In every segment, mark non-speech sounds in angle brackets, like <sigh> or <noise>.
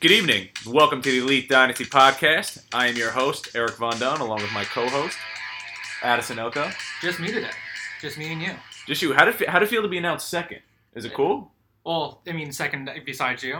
Good evening. Welcome to the Elite Dynasty Podcast. I am your host, Eric Von Dunn, along with my co-host, Addison Elko. Just me today. Just me and you. Just you. How did how did it feel to be announced second? Is it cool? Well, I mean, second besides you.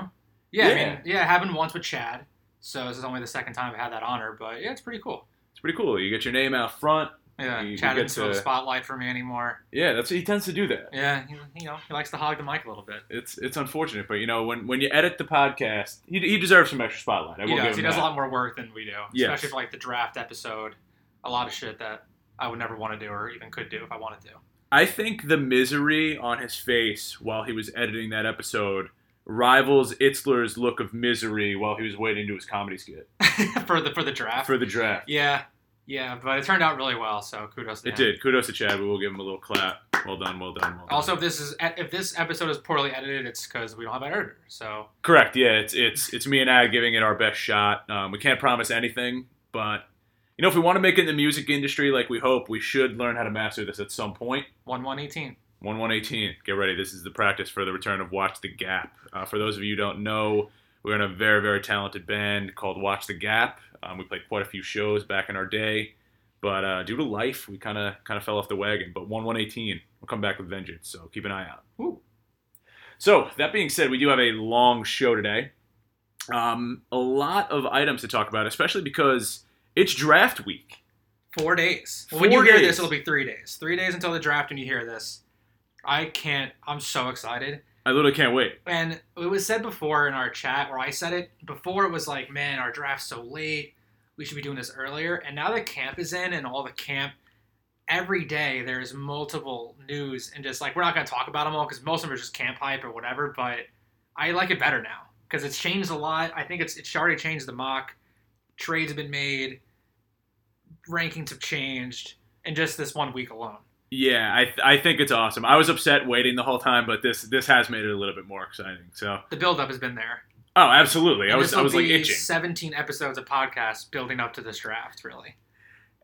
Yeah, I mean, yeah, it happened once with Chad, so this is only the second time I've had that honor. But yeah, it's pretty cool. It's pretty cool. You get your name out front. Yeah, You- you Chad get doesn't throw the spotlight for me anymore. Yeah, that's he tends to do that. Yeah, he, you know, he likes to hog the mic a little bit. It's it's unfortunate, but you know when when you edit the podcast, he, he deserves some extra spotlight. I He does. He does a lot more work than we do, Yes. especially for like the draft episode. A lot of shit that I would never want to do or even could do if I wanted to. I think the misery on his face while he was editing that episode rivals Itzler's look of misery while he was waiting to his comedy skit <laughs> for the for the draft. for the draft. yeah, yeah, but it turned out really well. So kudos to It him. did. Kudos to Chad. We will give him a little clap. Well done. Well done. Well done. Also, if this is if this episode is poorly edited, it's because we don't have an editor. So correct. Yeah, it's it's it's me and Ad giving it our best shot. Um, we can't promise anything, but you know, if we want to make it in the music industry like we hope, we should learn how to master this at some point. one one eighteen. One one eighteen. Get ready. This is the practice for the return of Watch the Gap. Uh, for those of you who don't know, we're in a very very talented band called Watch the Gap. Um, we played quite a few shows back in our day, but uh, due to life, we kind of kind of fell off the wagon. But one one eighteen, we'll come back with vengeance. So keep an eye out. Ooh. So that being said, we do have a long show today. Um, a lot of items to talk about, especially because it's draft week. Four days. Four when you hear this, it'll be three days. Three days until the draft. When you hear this, I can't. I'm so excited. I literally can't wait. And it was said before in our chat where I said it before. It was like, man, our draft's so late. We should be doing this earlier. And now that camp is in and all the camp, every day there's multiple news and just like we're not gonna talk about them all because most of them are just camp hype or whatever. But I like it better now because it's changed a lot. I think it's it's already changed the mock. Trades have been made. Rankings have changed, and just this one week alone. Yeah, I, th- I think it's awesome. I was upset waiting the whole time, but this this has made it a little bit more exciting. So, The buildup has been there. oh, absolutely. I was I was like itching. 17 episodes of podcasts building up to this draft, really.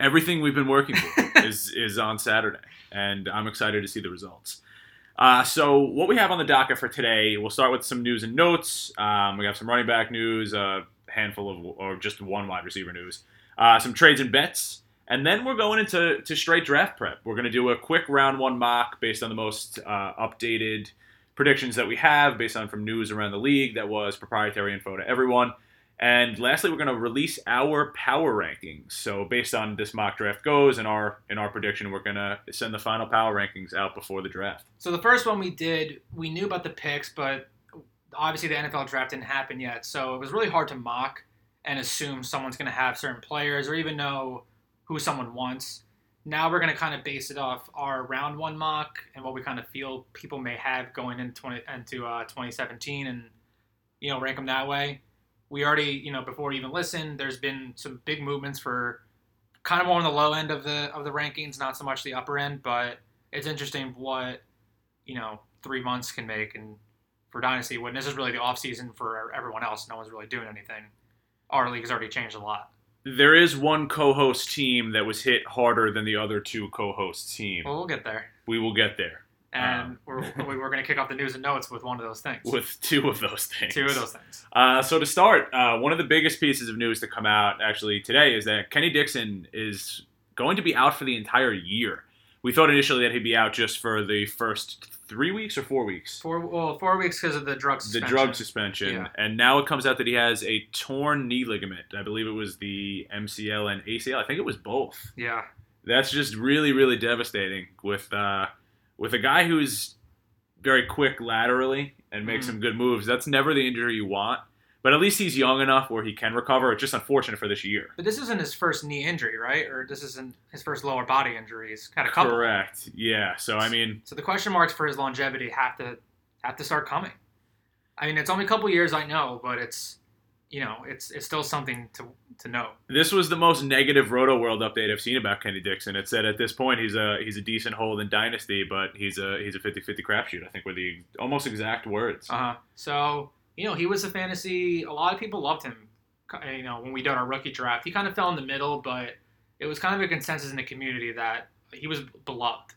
Everything we've been working for <laughs> is is on Saturday, and I'm excited to see the results. Uh, so, what we have on the docket for today, we'll start with some news and notes. Um, we have some running back news, a handful of, or just one wide receiver news, uh, some trades and bets, and then we're going into to straight draft prep. We're going to do a quick round one mock based on the most uh, updated predictions that we have, based on from news around the league that was proprietary info to everyone. And lastly, we're going to release our power rankings. So based on this mock draft goes and our in our prediction, we're going to send the final power rankings out before the draft. So the first one we did, we knew about the picks, but obviously the NFL draft didn't happen yet. So it was really hard to mock and assume someone's going to have certain players or even know who someone wants. Now we're going to kind of base it off our round one mock and what we kind of feel people may have going into 20, into uh, 2017 and you know rank them that way. We already you know before even listen, there's been some big movements for kind of more on the low end of the of the rankings, not so much the upper end, but it's interesting what you know three months can make and for dynasty when this is really the off season for everyone else no one's really doing anything our league has already changed a lot There is one co-host team that was hit harder than the other two co-host team. well we'll get there We will get there and Um. we're, <laughs> we're going to kick off the news and notes with one of those things with two of those things. two of those things Uh, so to start, uh, one of the biggest pieces of news to come out actually today is that Kenny Dixon is going to be out for the entire year. We thought initially that he'd be out just for the first three weeks or four weeks. four well four weeks because of the drug suspension. the drug suspension, Yeah. and now it comes out that he has a torn knee ligament. I believe it was the MCL and ACL. I think it was both. yeah That's just really, really devastating with uh, with a guy who's very quick laterally and makes Mhm. some good moves. That's never the injury you want, but at least he's young enough where he can recover. It's just unfortunate for this year. but this isn't his first knee injury right or this isn't his first lower body injury he's had a couple Correct. Yeah. So I mean, So the question marks for his longevity have to have to start coming. I mean, it's only a couple years, I know, but it's you know, it's it's still something to to know. This was the most negative Rotoworld update I've seen about Kenny Dixon. It said at this point he's a he's a decent hold in dynasty, but he's a he's a 50-50 crapshoot. I think were the almost exact words. Uh huh. So you know, he was a fantasy. A lot of people loved him. You know, when we did our rookie draft, he kind of fell in the middle, but it was kind of a consensus in the community that he was beloved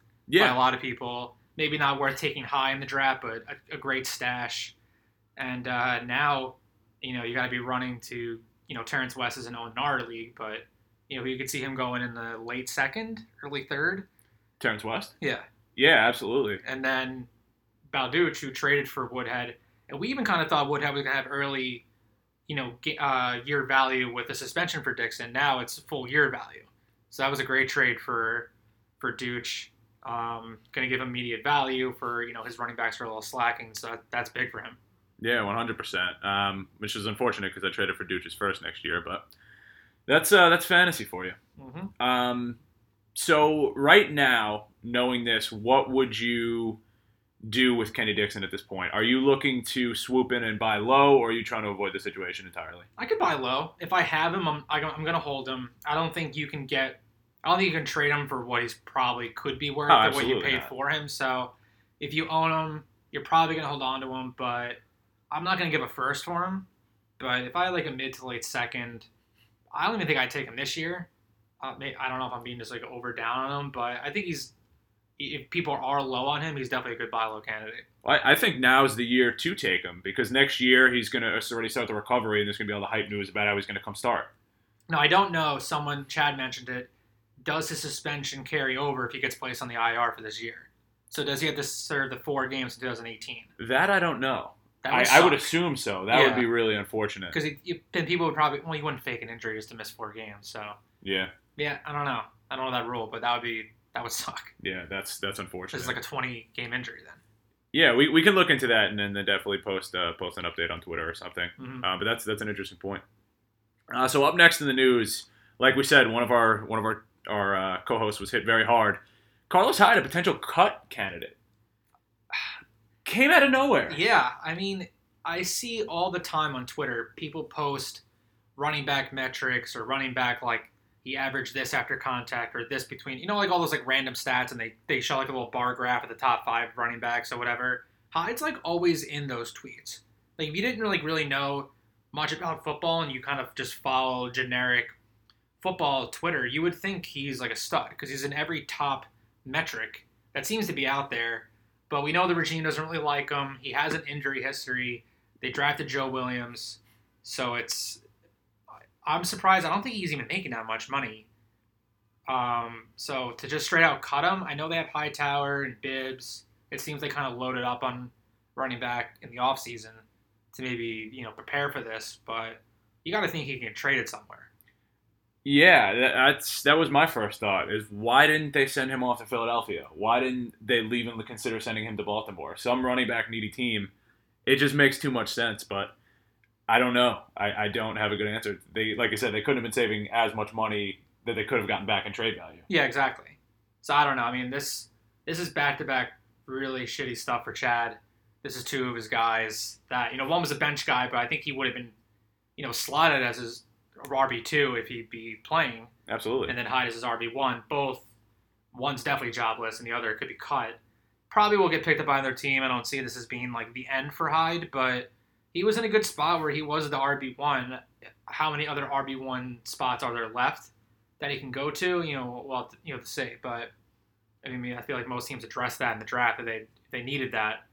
by a lot of people. Maybe not worth taking high in the draft, but a, a great stash. And uh, now you know, you got to be running to, you know, Terrence West is an Onar league, but you know, you could see him going in the late second, early third. Terrence West. Yeah, Yeah, absolutely. and then Balducci, who traded for Woodhead, and we even kind of thought Woodhead was gonna have early, you know, uh, year value with the suspension for Dixon. Now it's full year value, so that was a great trade for for Dooch. Um, gonna give immediate value for you know his running backs are a little slacking, so that, that's big for him. Yeah, one hundred percent. Um, which is unfortunate because I traded for Dooch's first next year, but that's uh, that's fantasy for you. Mm-hmm. Um, so right now, knowing this, what would you do with Kenny Dixon at this point? Are you looking to swoop in and buy low, or are you trying to avoid the situation entirely? I could buy low if I have him. I'm I'm gonna hold him. I don't think you can get. I don't think you can trade him for what he's probably could be worth Oh, or what you paid not. for him. So if you own him, you're probably gonna hold on to him. But I'm not gonna give a first for him. But if I had like a mid to late second, I don't even think I'd take him this year. Uh, I don't know if I'm being just like over down on him, but I think he's. If people are low on him, he's definitely a good buy low candidate. I, I think is the year to take him because next year he's going to uh, already start the recovery, and there's going to be all the hype news about how he's going to come start. No, I don't know. Someone Chad mentioned it. Does his suspension carry over if he gets placed on the IR for this year? So does he have to serve the four games in 2018? That I don't know. That I, would I would assume so. That would be really unfortunate. because then people would probably well, you wouldn't fake an injury just to miss four games. So Yeah, yeah, I don't know. I don't know that rule, but that would be that would suck. yeah, that's that's unfortunate. It's like a 20 game injury then. yeah, we, we can look into that and then, then definitely post uh, post an update on Twitter or something. Mhm. Uh, but that's that's an interesting point. Uh, so up next in the news, like we said, one of our one of our our uh, co-hosts was hit very hard. Carlos Hyde, a potential cut candidate, <sighs> came out of nowhere. Yeah, I mean, I see all the time on Twitter people post running back metrics or running back like he averaged this after contact or this between you know like all those like random stats and they they show like a little bar graph of the top five running backs or whatever. Hyde's like always in those tweets. Like if you didn't really really know much about football and you kind of just follow generic football Twitter, you would think he's like a stud because he's in every top metric that seems to be out there. But we know the regime doesn't really like him. He has an injury history. They drafted Joe Williams, so it's. I'm surprised. I don't think he's even making that much money. Um, so to just straight out cut him, I know they have Hightower and Bibbs. It seems they kind of loaded up on running back in the offseason to maybe you know prepare for this, but you got to think he can get traded somewhere. Yeah, that's that was my first thought. Is why didn't they send him off to Philadelphia? Why didn't they to consider sending him to Baltimore? Some running back needy team. It just makes too much sense, but I don't know. I, I don't have a good answer. They like I said, they couldn't have been saving as much money that they could have gotten back in trade value. Yeah, exactly. So I don't know. I mean, this this is back to back really shitty stuff for Chad. This is two of his guys that you know one was a bench guy, but I think he would have been you know slotted as his RB two if he'd be playing, Absolutely. and then Hyde as his RB one. Both one's definitely jobless, and the other could be cut. Probably will get picked up by another team. I don't see this as being like the end for Hyde, but he was in a good spot where he was the RB one. How many other RB one spots are there left that he can go to? You know, well, you know to say, but I mean, I feel like most teams addressed that in the draft that they they needed that.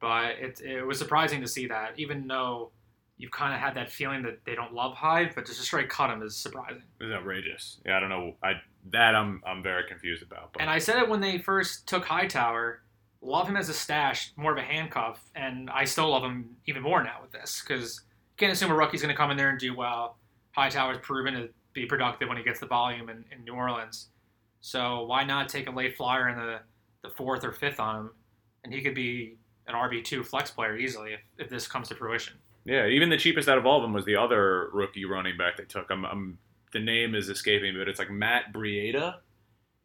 But it it was surprising to see that, even though you've kind of had that feeling that they don't love Hyde, but just to straight cut him is surprising. It was outrageous. Yeah, I don't know. I that I'm I'm very confused about. But And I said it when they first took Hightower. Love him as a stash, more of a handcuff, and I still love him even more now with this because you can't assume a rookie's going to come in there and do well. Hightower's proven to be productive when he gets the volume in, in New Orleans, so why not take a late flyer in the, the fourth or fifth on him, and he could be an RB two flex player easily if, if this comes to fruition. yeah, even the cheapest out of all of them was the other rookie running back they took. I'm, I'm um, the name is escaping me, but it's like Matt Breida.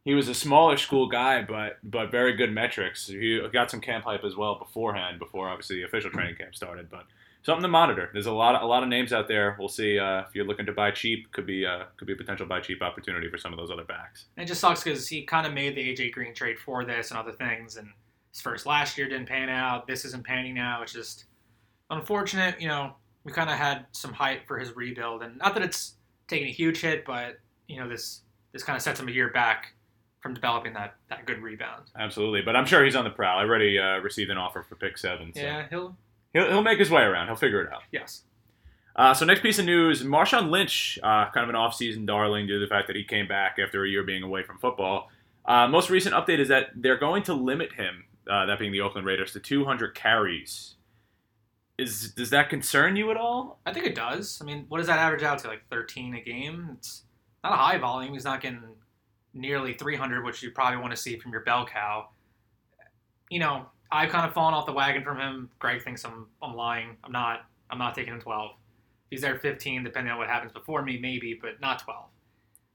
He was a smaller school guy, but but very good metrics. He got some camp hype as well beforehand, before obviously the official training camp started. But something to monitor. There's a lot of, a lot of names out there. We'll see uh, if you're looking to buy cheap. Could be uh, could be a potential buy cheap opportunity for some of those other backs. It just sucks because he kind of made the AJ Green trade for this and other things, and his first last year didn't pan out. This isn't panning out. It's just unfortunate. You know, we kind of had some hype for his rebuild, and not that it's taking a huge hit, but you know, this this kind of sets him a year back from developing that that good rebound. Absolutely, but I'm sure he's on the prowl. I already uh, received an offer for pick seven. So Yeah, he'll he'll, he'll make his way around. He'll figure it out. yes. Uh, so next piece of news: Marshawn Lynch, uh, kind of an off-season darling due to the fact that he came back after a year being away from football. Uh, most recent update is that they're going to limit him, uh, that being the Oakland Raiders, to 200 carries. Is does that concern you at all? I think it does. I mean, what does that average out to? Like 13 a game? It's not a high volume. He's not getting nearly 300, which you probably want to see from your bell cow. You know, I've kind of fallen off the wagon from him. Greg thinks I'm I'm lying. I'm not. I'm not taking him 12. If he's there 15, depending on what happens before me, maybe, but not 12.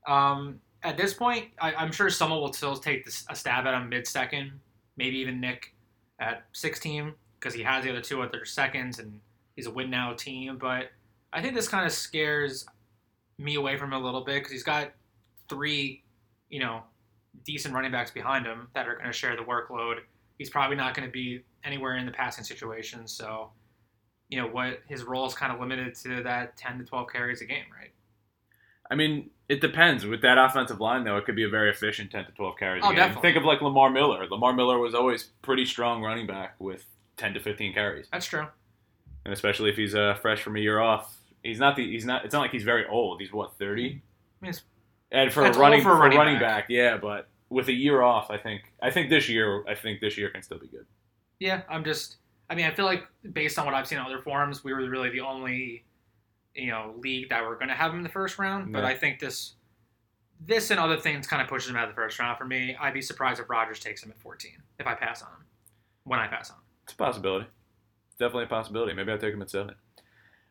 Um, at this point, I, am sure someone will still take this, a stab at him mid second, maybe even Nick at 16 because he has the other two other seconds and he's a win now team. But I think this kind of scares me away from him a little bit because he's got three, you know, decent running backs behind him that are going to share the workload. He's probably not going to be anywhere in the passing situation. So, you know, what his role is kind of limited to that 10 to 12 carries a game, right? I mean, it depends. With that offensive line, though, it could be a very efficient 10 to 12 carries. Oh, a game. definitely. Think of like Lamar Miller. Lamar Miller was always pretty strong running back with 10 to 15 carries, That's true. and especially if he's uh, fresh from a year off. He's not the. He's not. It's not like he's very old. He's what 30. I mean, it's, And for That's a running for a for running running back. back, yeah. But with a year off, I think. I think this year. I think this year can still be good. yeah, I'm just. I mean, I feel like based on what I've seen in other forums, we were really the only, you know, league that were going to have him in the first round. But I think this, this and other things kind of pushes him out of the first round for me. I'd be surprised if Rogers takes him at 14 if I pass on him. When I pass on him. It's a possibility. Definitely a possibility. Maybe I'll take him at seven.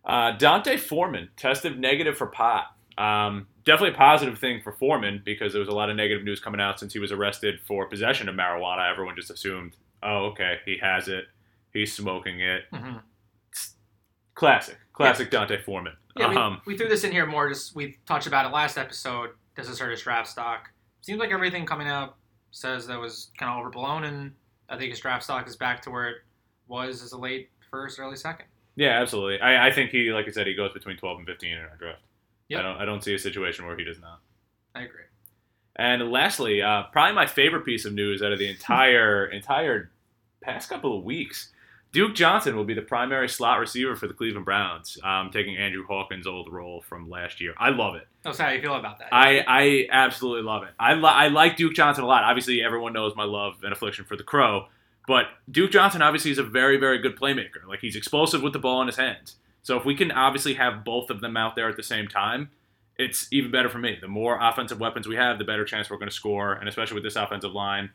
Uh, D'Onta Foreman tested negative for pot. Um, definitely a positive thing for Foreman because there was a lot of negative news coming out since he was arrested for possession of marijuana. Everyone just assumed, oh, okay, he has it. He's smoking it. Mm-hmm. Classic. Classic D'Onta Foreman. Yeah, we, um, we threw this in here more. Just we talked about it last episode. Does this hurt his draft stock? Seems like everything coming out says that was kind of overblown, and I think his draft stock is back to where it was as a late first, early second. yeah, absolutely. I, I think he, like I said, he goes between 12 and 15 in our draft. Yep. I don't, I don't see a situation where he does not. I agree. And lastly, uh, probably my favorite piece of news out of the <laughs> entire entire past couple of weeks, Duke Johnson will be the primary slot receiver for the Cleveland Browns, um, taking Andrew Hawkins' old role from last year. I love it. Oh, so how you feel about that? I, I absolutely love it. I, li- I like Duke Johnson a lot. Obviously, everyone knows my love and affliction for the Crow, but Duke Johnson obviously is a very, very good playmaker. Like he's explosive with the ball in his hands. So if we can obviously have both of them out there at the same time, it's even better for me. The more offensive weapons we have, the better chance we're going to score, and especially with this offensive line,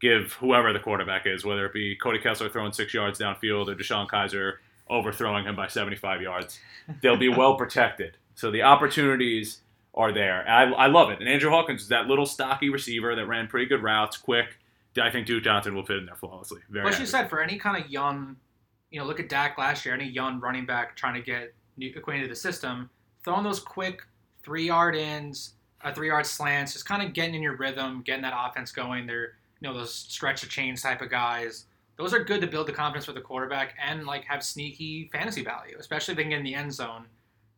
give whoever the quarterback is, whether it be Cody Kessler throwing six yards downfield or DeShone Kizer overthrowing him by 75 yards, they'll be well protected. So the opportunities are there. I, I love it. And Andrew Hawkins is that little stocky receiver that ran pretty good routes, quick. I think Duke Johnson will fit in there flawlessly. Very What you said for any kind of young, you know, look at Dak last year. Any young running back trying to get new, acquainted to the system, throwing those quick three yard ins, uh, three yard slants, just kind of getting in your rhythm, getting that offense going. They're you know those stretch the chains type of guys. Those are good to build the confidence for the quarterback and like have sneaky fantasy value, especially if they can get in the end zone.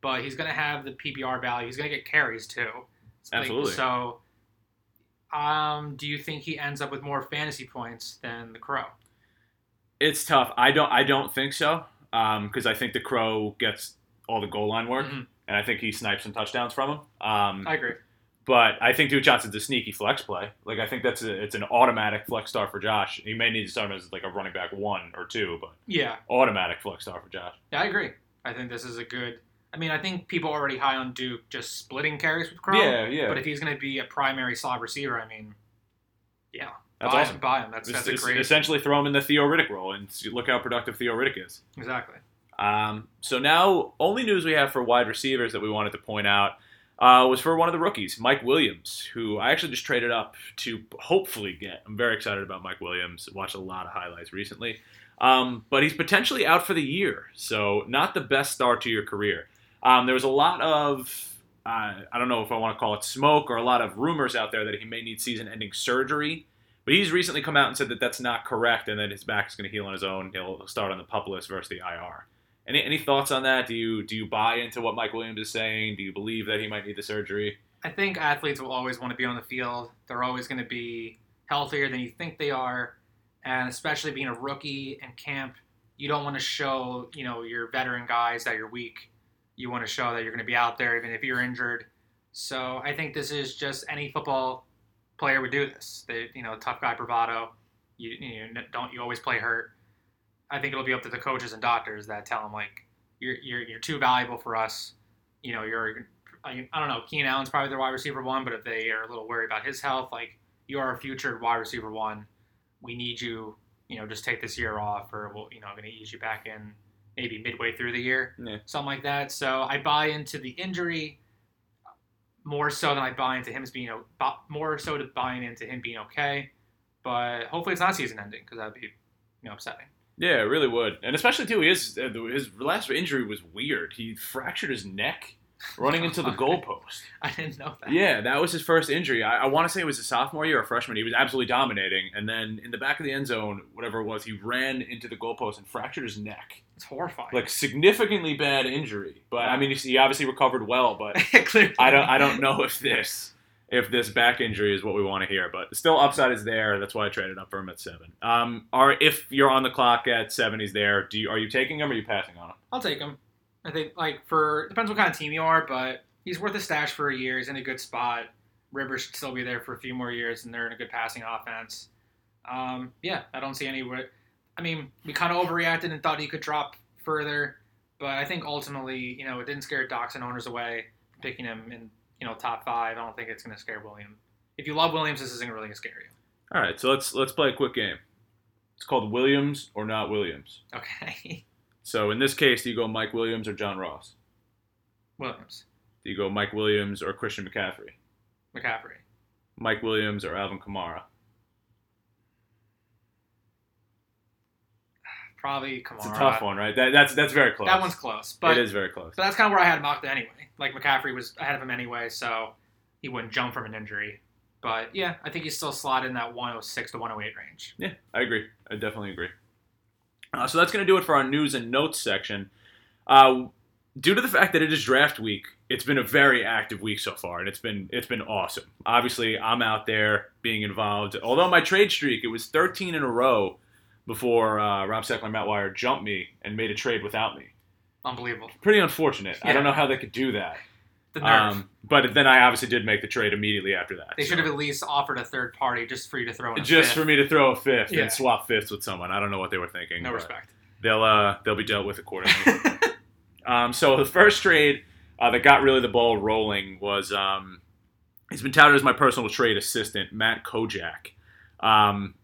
But he's going to have the PPR value. He's going to get carries too. Like, Absolutely. so, um, do you think he ends up with more fantasy points than the Crow? It's tough. I don't. I don't think so. Because I think the Crow gets all the goal line work, Mhm. and I think he snipes some touchdowns from him. Um, I agree. But I think Duke Johnson's a sneaky flex play. Like I think that's a, it's an automatic flex star for Josh. He may need to start him as like a running back one or two, but Yeah, automatic flex star for Josh. yeah, I agree. I think this is a good. I mean, I think people are already high on Duke just splitting carries with Crow. Yeah, yeah. But if he's going to be a primary slot receiver, I mean, yeah, That's buy awesome. him, buy him. That's It's- that's a great. essentially throw him in the Theo Riddick role and see- look how productive Theo Riddick is. Exactly. Um, so now, only news we have for wide receivers that we wanted to point out uh, was for one of the rookies, Mike Williams, who I actually just traded up to hopefully get. I'm very excited about Mike Williams. Watched a lot of highlights recently, um, but he's potentially out for the year, so not the best start to your career. Um, there was a lot of uh, I don't know if I want to call it smoke or a lot of rumors out there that he may need season-ending surgery. But he's recently come out and said that that's not correct, and that his back is going to heal on his own. He'll start on the pup list versus the IR. Any any thoughts on that? Do you do you buy into what Mike Williams is saying? Do you believe that he might need the surgery? I think athletes will always want to be on the field. They're always going to be healthier than you think they are, and especially being a rookie in camp, you don't want to show you know your veteran guys that you're weak. You want to show that you're going to be out there even if you're injured. So I think this is just any football player would do this. They, you know, tough guy bravado. You, you know, don't you always play hurt. I think it'll be up to the coaches and doctors that tell them like you're you're, you're too valuable for us. You know, you're I, I don't know. Keenan Allen's probably their wide receiver one, but if they are a little worried about his health, like you are a future wide receiver one. We need you. You know, just take this year off, or we'll you know going to ease you back in maybe midway through the year, Yeah. something like that. So I buy into the injury more so than I buy into him being o- bu- more so to buying into him being okay. But hopefully it's not season ending because that'd be you know upsetting. Yeah, it really would, and especially too, his uh, his last injury was weird. He fractured his neck running into the <laughs> goalpost. <laughs> I didn't know that. Yeah, that was his first injury. I, I want to say it was a sophomore year or freshman. He was absolutely dominating, and then in the back of the end zone, whatever it was, he ran into the goalpost and fractured his neck. It's horrifying. Like significantly bad injury. But I mean, he obviously recovered well. But. <laughs> I don't I don't know if this if this back injury is what we want to hear, but still upside is there. That's why I traded up for him at seven. Um, are if you're on the clock at seven, he's there. Do you are you taking him or are you passing on him? I'll take him. I think like for depends what kind of team you are, but he's worth a stash for a year. He's in a good spot. Rivers should still be there for a few more years, and they're in a good passing offense. Um, yeah, I don't see any. I mean, we kind of overreacted and thought he could drop further, but I think ultimately, you know, it didn't scare docs and owners away picking him in you know top five. I don't think it's going to scare William. If you love Williams, this isn't really going to scare you. All right, so let's let's play a quick game. It's called Williams or not Williams. Okay, <laughs> So in this case, do you go Mike Williams or John Ross? Williams, Do you go Mike Williams or Christian McCaffrey? McCaffrey, Mike Williams or Alvin Kamara? Probably Kamara. It's a tough one, right? That, that's that's very close. That one's close, but it is very close. But that's kind of where I had him mocked anyway. Like McCaffrey was ahead of him anyway, so he wouldn't jump from an injury. But yeah, I think he's still slotted in that 106 to 108 range. Yeah, I agree. I definitely agree. Uh, so that's going to do it for our news and notes section. Uh, due to the fact that it is draft week, it's been a very active week so far, and it's been it's been awesome. Obviously, I'm out there being involved. Although my trade streak, it was 13 in a row before uh, Rob Seckler and Matt Wire jumped me and made a trade without me. Unbelievable. Pretty unfortunate. I don't know how they could do that. The nerve. Um, but then I obviously did make the trade immediately after that. they so- should have at least offered a third party just for you to throw in a just fifth. for me to throw a fifth Yeah. and swap fifths with someone. I don't know what they were thinking. No respect. They'll uh, they'll be dealt with accordingly. <laughs> um, so the first trade uh, that got really the ball rolling was um, he's been touted as my personal trade assistant, Matt Kojak. Um,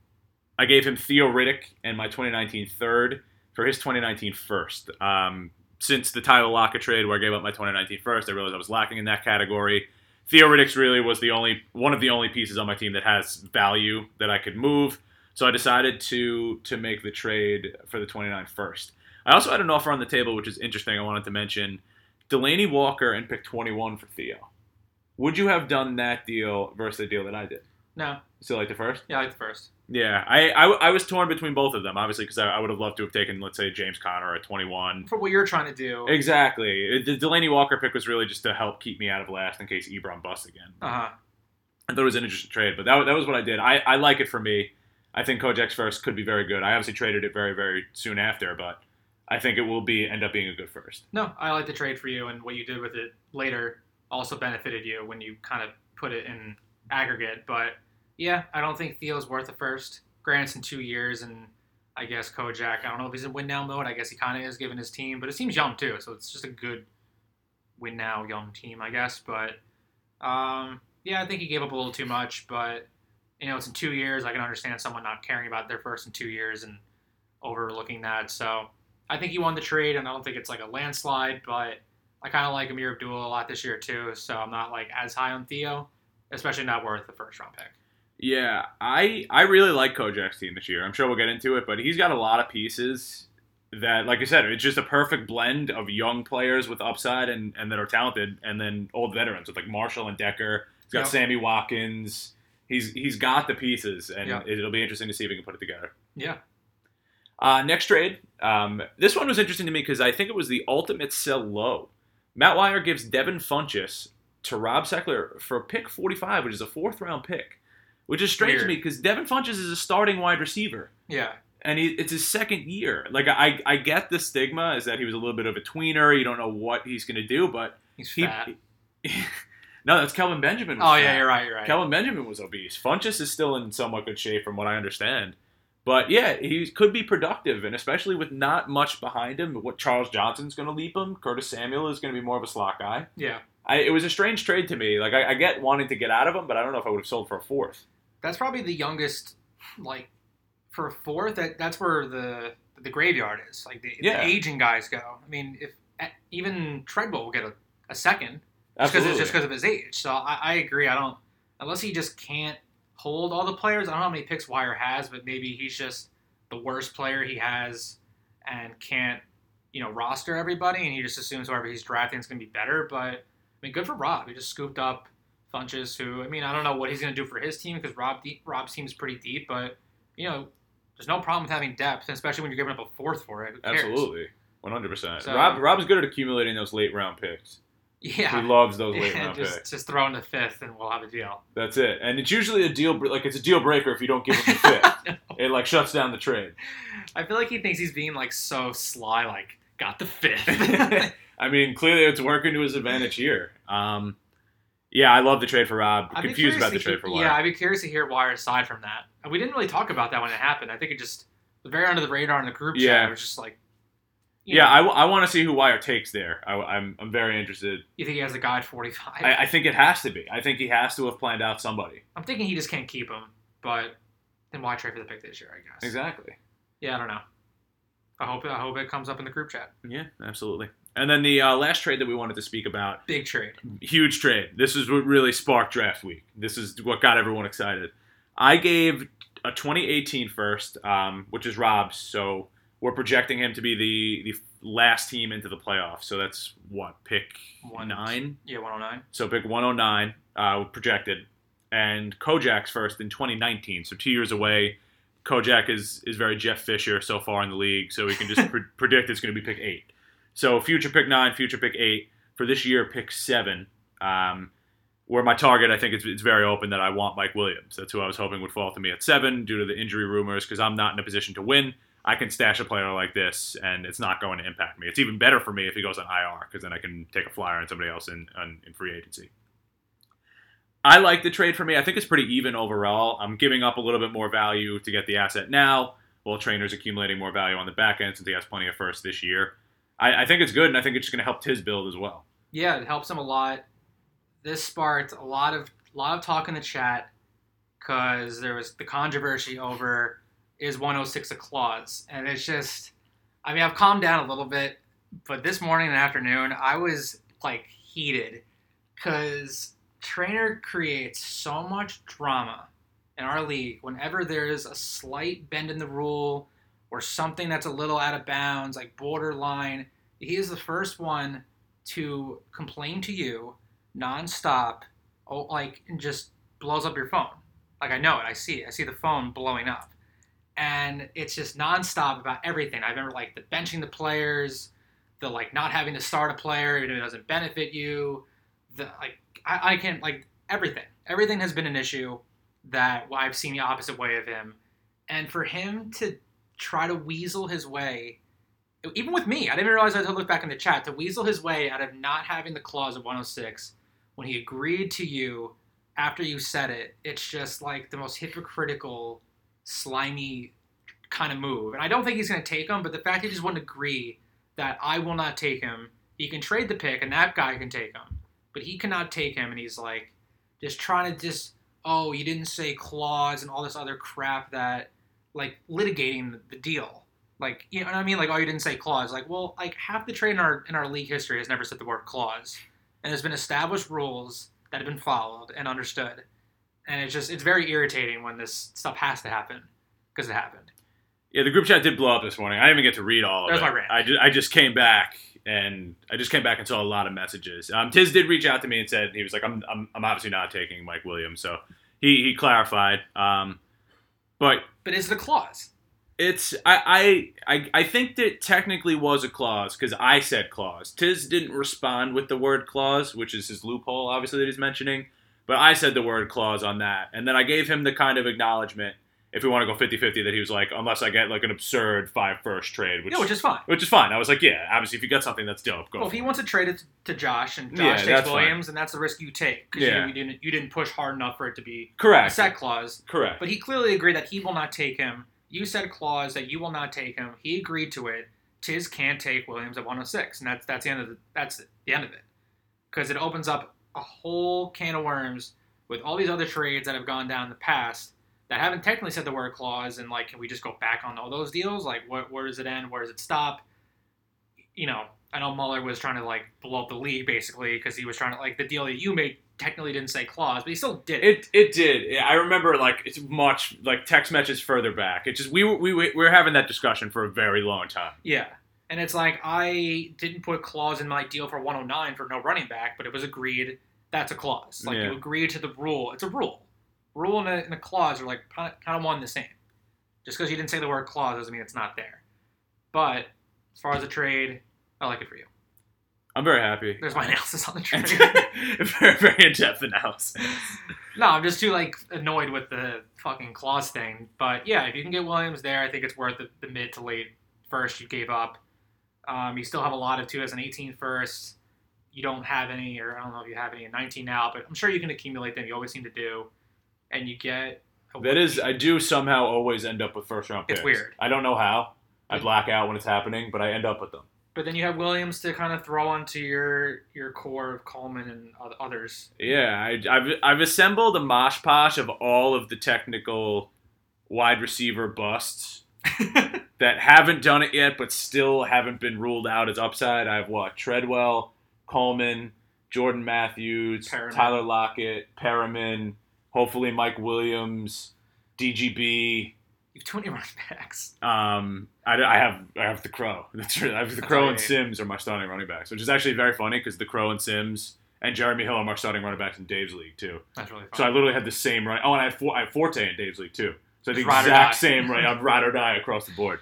I gave him Theo Riddick and my 2019 third for his 2019 first. Um, since the Tyler Lockett trade, where I gave up my 2019 first, I realized I was lacking in that category. Theo Riddick's really was the only one of the only pieces on my team that has value that I could move. So I decided to to make the trade for the 29 first. I also had an offer on the table, which is interesting. I wanted to mention Delanie Walker and pick 21 for Theo. Would you have done that deal versus the deal that I did? No. Still like the first? Yeah, I like the first. Yeah, I, I, I was torn between both of them, obviously, because I, I would have loved to have taken, let's say, James Conner at 21. For what you're trying to do. Exactly. The Delanie Walker pick was really just to help keep me out of last in case Ebron busts again. Uh huh. I thought it was an interesting trade, but that, that was what I did. I, I like it for me. I think Kojak's first could be very good. I obviously traded it very, very soon after, but I think it will be end up being a good first. No, I like the trade for you, and what you did with it later also benefited you when you kind of put it in aggregate. But yeah, I don't think Theo's worth a first. Grant's in two years, and I guess Kojak. I don't know if he's in win now mode. I guess he kind of is given his team, but it seems young too, so it's just a good win now young team, I guess. But um, yeah, I think he gave up a little too much, but you know, it's in two years. I can understand someone not caring about their first in two years and overlooking that. So I think he won the trade, and I don't think it's like a landslide, but I kind of like Ameer Abdullah a lot this year too. So I'm not like as high on Theo, especially not worth the first round pick. Yeah, I I really like Kojak's team this year. I'm sure we'll get into it, but he's got a lot of pieces that, like I said, it's just a perfect blend of young players with upside and, and that are talented, and then old veterans with like Marshall and Decker. He's got Yep. Sammy Watkins. He's he's got the pieces, and Yep. it'll be interesting to see if he can put it together. Yeah. Uh, next trade. Um, this one was interesting to me because I think it was the ultimate sell low. Matt Wire gives Devin Funchess to Rob Seckler for pick 45, which is a fourth round pick, which is strange to me because Devin Funchess is a starting wide receiver. Yeah. and he, it's his second year. Like I, I get the stigma is that he was a little bit of a tweener. You don't know what he's going to do, but He's he. fat. <laughs> no, that's Kelvin Benjamin. was oh yeah, you're right. You're right. Kelvin Benjamin was obese. Funchess is still in somewhat good shape, from what I understand. But yeah, he could be productive, and especially with not much behind him. What Charles Johnson's going to leap him. Curtis Samuel is going to be more of a slot guy. yeah, I, it was a strange trade to me. Like I, I get wanting to get out of him, but I don't know if I would have sold for a fourth. That's probably the youngest. Like for a fourth, that that's where the the graveyard is. Like the, Yeah. the aging guys go. I mean, if even Treadwell will get a, a second just because it's just because of his age. So I, I agree. I don't unless he just can't hold all the players. I don't know how many picks Wire has, but maybe he's just the worst player he has and can't you know roster everybody, and he just assumes whoever he's drafting is going to be better. But I mean, good for Rob. He just scooped up Funchess, who I mean, I don't know what he's going to do for his team because Rob Rob's team is pretty deep, but you know. There's no problem with having depth, especially when you're giving up a fourth for it. Absolutely, one hundred percent. So- Rob Rob's good at accumulating those late round picks. Yeah. He loves those <laughs> late round just, picks. just throw in the fifth, and we'll have a deal. That's it. And it's usually a deal like it's a deal breaker if you don't give him the <laughs> fifth. it like shuts down the trade. I feel like he thinks he's being like so sly, like got the fifth. <laughs> I mean, clearly it's working to his advantage here. Um, yeah, I love the trade for Rob. I'd Confused about the trade for Wire. Yeah, I'd be curious to hear Wire aside from that. And we didn't really talk about that when it happened. I think it just was very under the radar in the group Yeah. chat. It was just like, yeah, know, I, want to see who Wire takes there. I, I'm I'm very interested. you think he has a guy at 45? I, I think it has to be. I think he has to have planned out somebody. I'm thinking he just can't keep him, but then why trade for the pick this year? I guess. Exactly. Yeah, I don't know. I hope I hope it comes up in the group chat. Yeah, absolutely. And then the uh, last trade that we wanted to speak about Big trade. huge trade. This is what really sparked draft week. This is what got everyone excited. I gave a 2018 first, um, which is Rob's. So we're projecting him to be the the last team into the playoffs. So that's what pick One- nine. Yeah, 109. So pick 109 uh, projected, and Kojak's first in 2019. So two years away. Kojak is is very Jeff Fisher so far in the league, so we can just <laughs> pre- predict it's going to be pick eight. So future pick nine, future pick eight for this year, pick seven. Um, where my target, I think it's, it's very open that I want Mike Williams. That's who I was hoping would fall to me at seven due to the injury rumors because I'm not in a position to win. I can stash a player like this, and it's not going to impact me. It's even better for me if he goes on IR because then I can take a flyer on somebody else in, in free agency. I like the trade for me. I think it's pretty even overall. I'm giving up a little bit more value to get the asset now, while Trainer's accumulating more value on the back end since he has plenty of first this year. I, I think it's good, and I think it's just going to help his build as well. Yeah, it helps him a lot. This sparked a lot of a lot of talk in the chat because there was the controversy over is 106 a clause, and it's just, I mean, I've calmed down a little bit, but this morning and afternoon I was like heated because trainer creates so much drama in our league whenever there's a slight bend in the rule or something that's a little out of bounds, like borderline. He is the first one to complain to you nonstop, oh, like just blows up your phone. Like I know it, I see it, I see the phone blowing up, and it's just nonstop about everything. I remember like the benching the players, the like not having to start a player if it doesn't benefit you, the like I, I can like everything. Everything has been an issue that well, I've seen the opposite way of him, and for him to try to weasel his way even with me, I didn't realize I had to look back in the chat to weasel his way out of not having the clause of 106 when he agreed to you after you said it. It's just like the most hypocritical, slimy kind of move. And I don't think he's going to take him, but the fact he just wouldn't agree that I will not take him, he can trade the pick and that guy can take him, but he cannot take him. And he's like just trying to just, oh, you didn't say clause and all this other crap that like litigating the deal. Like you know what I mean? Like oh you didn't say clause. Like well like half the trade in our in our league history has never said the word clause, and there's been established rules that have been followed and understood, and it's just it's very irritating when this stuff has to happen because it happened. Yeah, the group chat did blow up this morning. I didn't even get to read all of There's it. my rant. I just, I just came back and I just came back and saw a lot of messages. Um, Tiz did reach out to me and said he was like, I'm, I'm, I'm obviously not taking Mike Williams. So he, he clarified. Um, but But is the clause? it's I, I I I think that technically was a clause because I said clause. Tiz didn't respond with the word clause, which is his loophole, obviously that he's mentioning. But I said the word clause on that, and then I gave him the kind of acknowledgement. If we want to go 50-50 that he was like, unless I get like an absurd five first trade, which yeah, which is fine. which is fine. I was like, yeah, obviously if you got something that's dope, go. Well, if he it. wants to trade it to Josh and Yeah, Josh takes that's fine. Williams, and that's the risk you take because Yeah. you, you didn't you didn't push hard enough for it to be a correct, set clause. correct. But he clearly agreed that he will not take him. You said clause that you will not take him. He agreed to it. Tiz can't take Williams at 106, and that's that's the end of the, that's the end of it because it opens up a whole can of worms with all these other trades that have gone down in the past that haven't technically said the word clause. And like, can we just go back on all those deals? Like, what where does it end? Where does it stop? You know, I know Mueller was trying to like blow up the league basically because he was trying to like the deal that you made technically didn't say clause, but he still did it. It it did. Yeah, I remember like it's much like text messages further back. It just we were we we were having that discussion for a very long time. Yeah. And it's like I didn't put clause in my deal for 109 for no running back, but it was agreed that's a clause. Like Yeah. you agree to the rule. It's a rule. Rule and a, and a clause are like kind of one and the same. Just because you didn't say the word clause doesn't mean it's not there. But as far as the trade, I like it for you. I'm very happy. There's my <laughs> analysis on the <laughs> trade. very very in depth analysis. <laughs> no, I'm just too like annoyed with the fucking clause thing. But yeah, if you can get Williams there, I think it's worth the, the mid to late first you gave up. Um, you still have a lot of 2018 firsts. You don't have any, or I don't know if you have any in 19 now, but I'm sure you can accumulate them. You always seem to do, and you get. A That is, I do somehow always end up with first round It's picks. weird. I don't know how. I black out when it's happening, but I end up with them. But then you have Williams to kind of throw onto your your core of Coleman and others. Yeah, I, I've I've assembled a mosh posh of all of the technical wide receiver busts <laughs> that haven't done it yet, but still haven't been ruled out as upside. I have what Treadwell, Coleman, Jordan Matthews, Perriman. Tyler Lockett, Perriman, hopefully Mike Williams, DGB. You have too many running backs. Um, I, I have I have the Crow. <laughs> That's true. I have the That's Crow all and Sims are my starting running backs, which is actually very funny because the Crow and Sims and Jeremy Hill are my starting running backs in Dave's league too. That's really fun. So I literally had the same run. Oh, and I had, four, I had Forte in Dave's league too. So the Just ride or exact die. same right. <laughs> I'm ride or die across the board.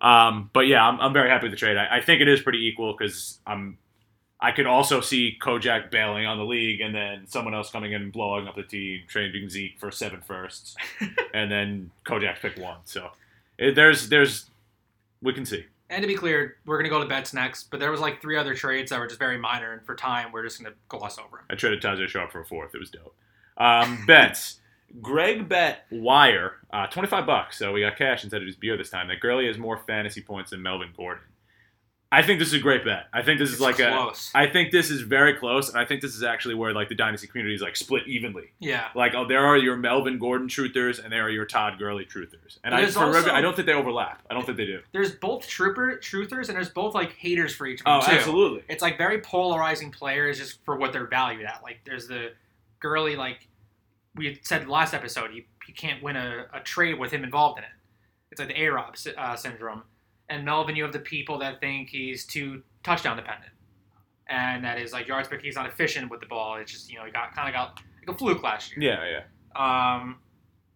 Um, but yeah, I'm, I'm very happy with the trade. I, I think it is pretty equal because I'm. I could also see Kojak bailing on the league and then someone else coming in and blowing up the team, trading Zeke for seven firsts, <laughs> and then Kojak pick one. So it, there's there's we can see. And to be clear, we're gonna go to bets next, but there was like three other trades that were just very minor, and for time, we're just gonna gloss over them. I traded Tajae Sharpe for a fourth. It was dope. Um, <laughs> bets. Greg bet Wire, uh, 25 bucks. So we got cash instead of just beer this time. That Gurley has more fantasy points than Melvin Gordon. I think this is a great bet. I think this is It's like close. a. I think this is very close, and I think this is actually where like the dynasty community is like split evenly. yeah, Like, oh, there are your Melvin Gordon truthers, and there are your Todd Gurley truthers. And I, There's for also- River- I don't think they overlap. I don't think they do. there's both trooper truthers and there's both like haters for each them Oh, too. absolutely. It's like very polarizing players just for what they're valued at. Like there's the Gurley like we said last episode, you, you can't win a, a trade with him involved in it. It's like the A Rob uh, syndrome. And Melvin, you have the people that think he's too touchdown dependent, and that is like yards per he's not efficient with the ball. It's just you know he got kind of got like a fluke last year. Yeah, yeah. Um,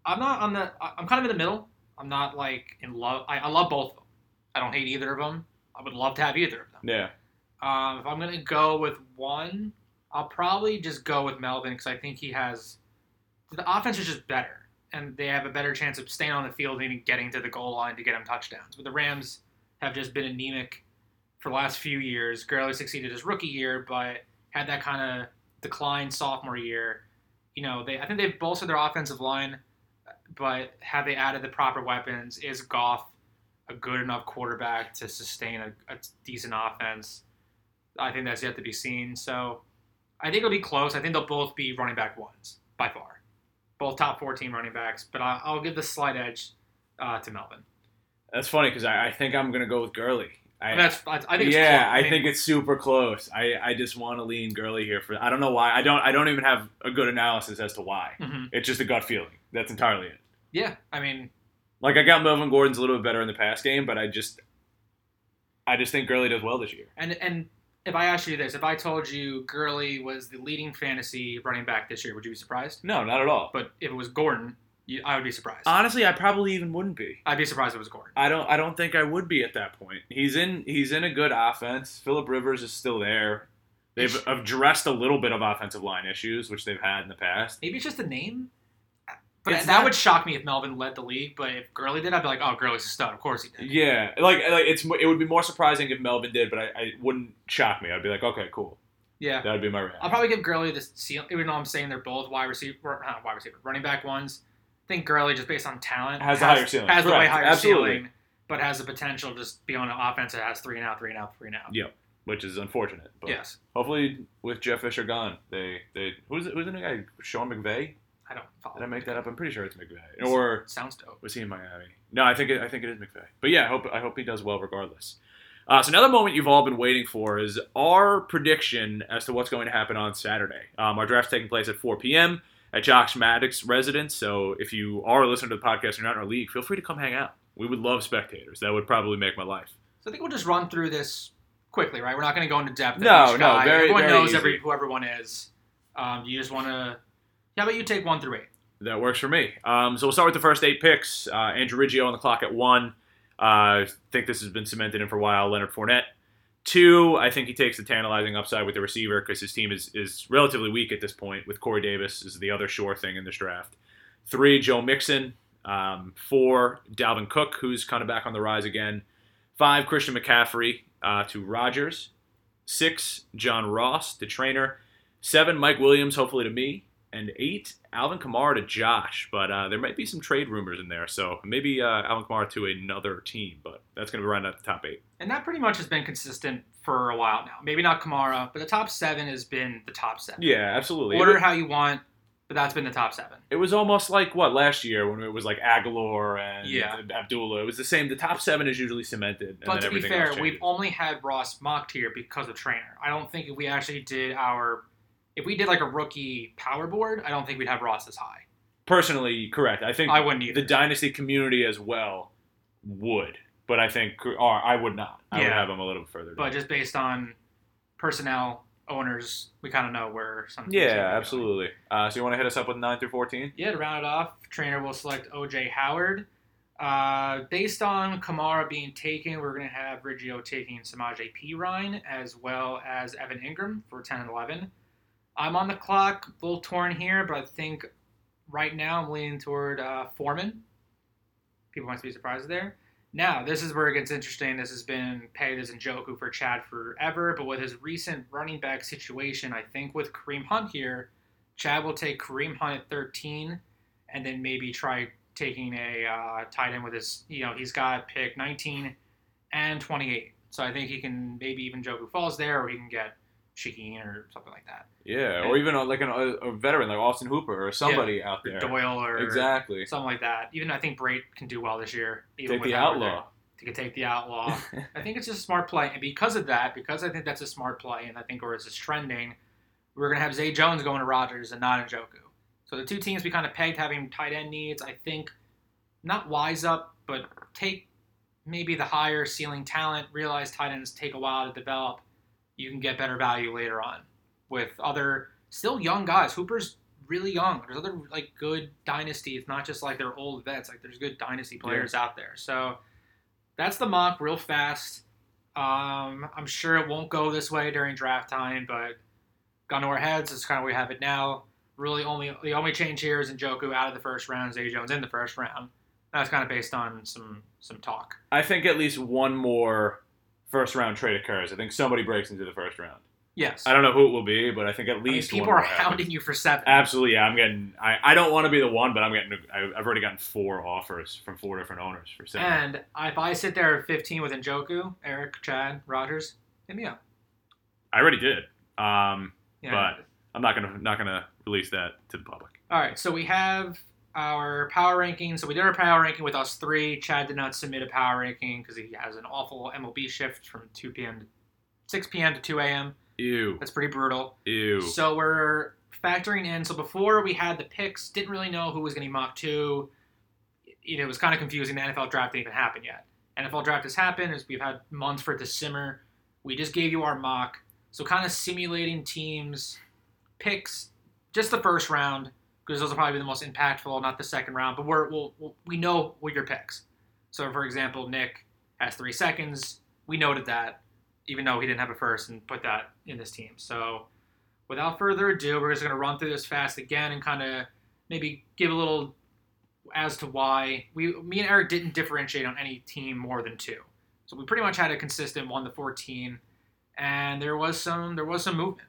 I'm not on the. I'm kind of in the middle. I'm not like in love. I, I love both of them. I don't hate either of them. I would love to have either of them. Yeah. Um, if I'm gonna go with one, I'll probably just go with Melvin because I think he has the offense is just better, and they have a better chance of staying on the field and getting to the goal line to get them touchdowns. But the Rams have just been anemic for the last few years. Gurley succeeded his rookie year, but had that kind of decline sophomore year. You know, they I think they've bolstered their offensive line, but have they added the proper weapons? Is Goff a good enough quarterback to sustain a, a decent offense? I think that's yet to be seen. So I think it'll be close. I think they'll both be running back ones by far, both top 14 running backs. But I, I'll give the slight edge uh, to Melvin. That's funny because I, I think I'm gonna go with Gurley. I, that's I I think it's yeah. I, mean, think it's super close. I, I just want to lean Gurley here for. I don't know why. I don't. I don't even have a good analysis as to why. mhm. It's just a gut feeling. That's entirely it. yeah. I mean, Like I got Melvin Gordon's a little bit better in the pass game, but I just, I just think Gurley does well this year. and and if I asked you this, if I told you Gurley was the leading fantasy running back this year, would you be surprised? No, not at all. But if it was Gordon, you, I would be surprised. Honestly, I probably even wouldn't be. I'd be surprised if it was Gordon. I don't. I don't think I would be at that point. He's in. He's in a good offense. Philip Rivers is still there. They've addressed a little bit of offensive line issues, which they've had in the past. Maybe it's just the name. That would shock me if Melvin led the league. But if Gurley did, I'd be like, oh, Gurley's a stud. Of course he did. Yeah, like like it's it would be more surprising if Melvin did, but I, I wouldn't shock me. I'd be like, okay, cool. Yeah. That would be my reaction. I'll probably give Gurley the seal, even though I'm saying they're both wide receiver, not wide receiver, running back ones. I think Gurley, just based on talent, Has the higher ceiling. has the way higher Absolutely. ceiling, but has the potential to just be on an offense that has three and out, three and out, three and out. Yeah. which is unfortunate. But Yes, hopefully, with Jeff Fisher gone, they they who's who's the new guy? Sean McVay? I don't follow. Did I make that up? I'm pretty sure it's McVay. Or Sounds dope. was he in Miami? No, I think it, I think it is McVay. But yeah, I hope I hope he does well regardless. Uh, so another moment you've all been waiting for is our prediction as to what's going to happen on Saturday. Um, our draft's taking place at 4 p.m. at Josh Maddox residence. So if you are listening to the podcast and you're not in our league, feel free to come hang out. We would love spectators. That would probably make my life. So I think we'll just run through this quickly, right? We're not going to go into depth. No, no, very- Everyone very knows easy. every who everyone is. Um, you just want to. How about you take one through eight? That works for me. Um, so we'll start with the first eight picks. Uh, Andrew Riggio on the clock at one. Uh, I think this has been cemented in for a while. Leonard Fournette. Two, I think he takes the tantalizing upside with the receiver because his team is, is relatively weak at this point, with Corey Davis is the other sure thing in this draft. Three, Joe Mixon. Um, four, Dalvin Cook, who's kind of back on the rise again. Five, Christian McCaffrey uh, to Rodgers. Six, John Ross, the trainer. Seven, Mike Williams, hopefully to me. And eight, Alvin Kamara to Josh. But uh, there might be some trade rumors in there. So maybe uh, Alvin Kamara to another team. But that's going to be right at the top eight. And that pretty much has been consistent for a while now. Maybe not Kamara, but the top seven has been the top seven. Yeah, absolutely. Order how you want, but that's been the top seven. it was almost like, what, last year when it was like Aguilar and Yeah. Abdullah. It was the same. The top seven is usually cemented. And But to be fair, we've only had Ross mocked here because of trainer. I don't think if we actually did our, if we did like a rookie power board, I don't think we'd have Ross as high. Personally, correct. I think I wouldn't either. the dynasty community as well would. But I think, or I would not. I would have him a little bit further down. but just based on personnel, owners, we kind of know where some. Yeah, gonna be going. absolutely. Uh, so you want to hit us up with nine through fourteen? Yeah, to round it off, trainer will select OJ Howard. Uh, based on Kamara being taken, we're going to have Riggio taking Samaje Perine as well as Evan Engram for 10 and 11. I'm on the clock, a little torn here, but I think right now I'm leaning toward uh, Foreman. People might be surprised there. Now, this is where it gets interesting. This has been pegged as Njoku for Chad forever, but with his recent running back situation, I think with Kareem Hunt here, Chad will take Kareem Hunt at 13 and then maybe try taking a uh, tight end with his, you know, he's got pick 19 and 28. So I think he can maybe even Njoku falls there or he can get Shaheen or something like that. Yeah, or even uh, like an, a, a veteran like Austin Hooper or somebody out there. Doyle or Exactly. something like that. Even I think Brate can do well this year. Even Take with the outlaw. He can take the outlaw. <laughs> I think it's just a smart play, and because of that, because I think that's a smart play, and I think where it's just trending, we're gonna have Zay Jones going to Rogers and not Njoku. So the two teams we kind of pegged having tight end needs. I think not wise up, but take maybe the higher ceiling talent. Realize tight ends take a while to develop. You can get better value later on with other still young guys. Hooper's really young. There's other like good dynasty. It's not just like they're old vets. Like there's good dynasty players out there. So that's the mock real fast. Um, I'm sure it won't go this way during draft time, but gun to our heads, it's kind of we have it now. Really, only the only change here is Njoku out of the first round, Zay Jones in the first round. That's kind of based on some some talk. I think at least one more first round trade occurs. I think somebody breaks into the first round. Yes, I don't know who it will be, but I think at I mean, least people are happens. hounding you for seven. Absolutely, yeah. I'm getting. I, I don't want to be the one, but I'm getting. I've already gotten four offers from four different owners for seven. And if I sit there at 15 with Njoku, Eric, Chad, Rogers, hit me up. I already did. Um, Yeah. but I'm not gonna not gonna release that to the public. All right, so we have our power ranking. So we did our power ranking with us three. Chad did not submit a power ranking because he has an awful MLB shift from 2 p.m. to 6 p.m. to 2 a.m. Ew, That's pretty brutal. ew. So we're factoring in. So before we had the picks, didn't really know who was going to be mock two. You know, it was kind of confusing. The NFL draft didn't even happen yet. NFL draft has happened. As we've had months for it to simmer. We just gave you our mock. So kind of simulating teams, picks, just the first round because those will probably be the most impactful, not the second round. But we're we'll, we'll, we know what your picks. So for example, Nick has three seconds. We noted that, even though he didn't have a first, and put that in this team. So without further ado, we're just going to run through this fast again and kind of maybe give a little as to why we, me and Eric didn't differentiate on any team more than two. So we pretty much had a consistent one to fourteen, and there was some there was some movement.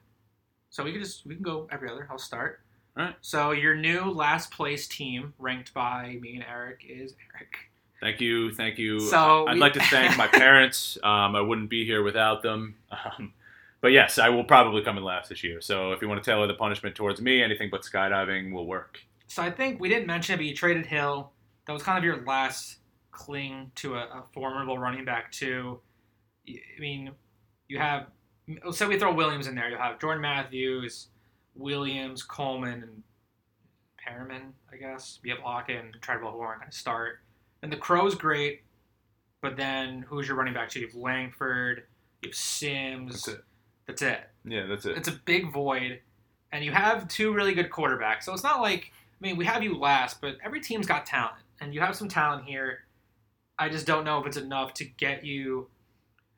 So we can just we can go every other. I'll start. Alright. So your new last place team, ranked by me and Eric, is Eric. Thank you, thank you. So I'd we- like to thank my <laughs> parents. Um, I wouldn't be here without them. Um, but yes, I will probably come in last this year. So if you want to tailor the punishment towards me, anything but skydiving will work. So I think we didn't mention it, but you traded Hill. That was kind of your last cling to a, a formidable running back too. I mean, you have let's say we throw Williams in there. You'll have Jordan Matthews, Williams, Coleman, and Perriman, I guess. You have Lockett and Treadwell who aren't going to start. And the Crow's great, but then who's your running back? So you have Langford, you have Sims. That's it. That's it Yeah, that's it. it's a big void, and you have two really good quarterbacks. So it's not like I mean we have you last, but every team's got talent, and you have some talent here. I just don't know if it's enough to get you.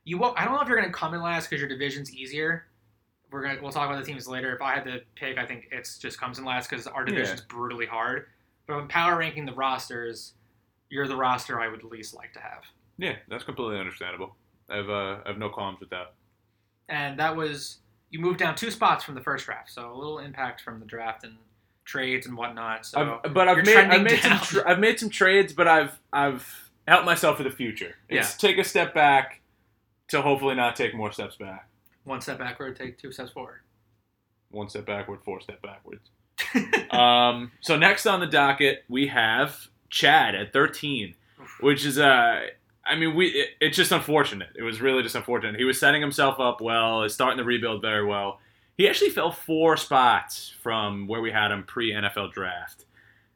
You won't. I don't know if you're going to come in last because your division's easier. We're gonna. We'll talk about the teams later. If I had to pick, I think it's just comes in last because our Yeah. division's brutally hard. But when power ranking the rosters, you're the roster I would least like to have. Yeah, that's completely understandable. I've uh, I've no qualms with that. and that was you moved down two spots from the first draft, so a little impact from the draft and trades and whatnot. So I've, but I've made I've made some tra- I've made some trades, but I've I've helped myself for the future. It's take a step back to hopefully not take more steps back. one step backward, take two steps forward. One step backward, four step backwards. <laughs> Um, so next on the docket we have Chad at 13, which is uh, I mean we it, it's just unfortunate. It was really just unfortunate. He was setting himself up well, is starting to rebuild very well. He actually fell four spots from where we had him pre NFL draft,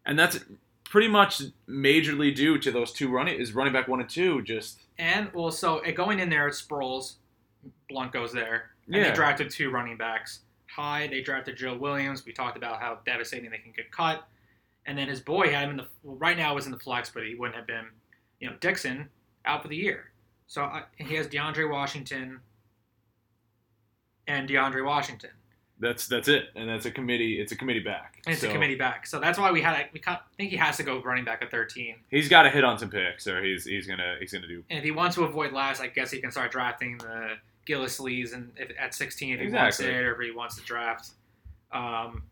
and that's pretty much majorly due to those two running is running back one and two. Just and well, so going in there, it's Sproles, Blunt goes there, and Yeah. they drafted two running backs. High, they drafted Joe Williams. We talked about how devastating they can get cut, and then his boy had him in the well, right now was in the flex, but he wouldn't have been, you know, Dixon out for the year. So I, he has DeAndre Washington and DeAndre Washington. that's that's it, and that's a committee. It's a committee back. And it's So a committee back. So that's why we had we can't, think he has to go running back at 13. He's got to hit on some picks, or he's he's gonna he's gonna do And if he wants to avoid last, I guess he can start drafting the Gillislees and if, at 16 if he wants Exactly. it, or if he wants to draft, um,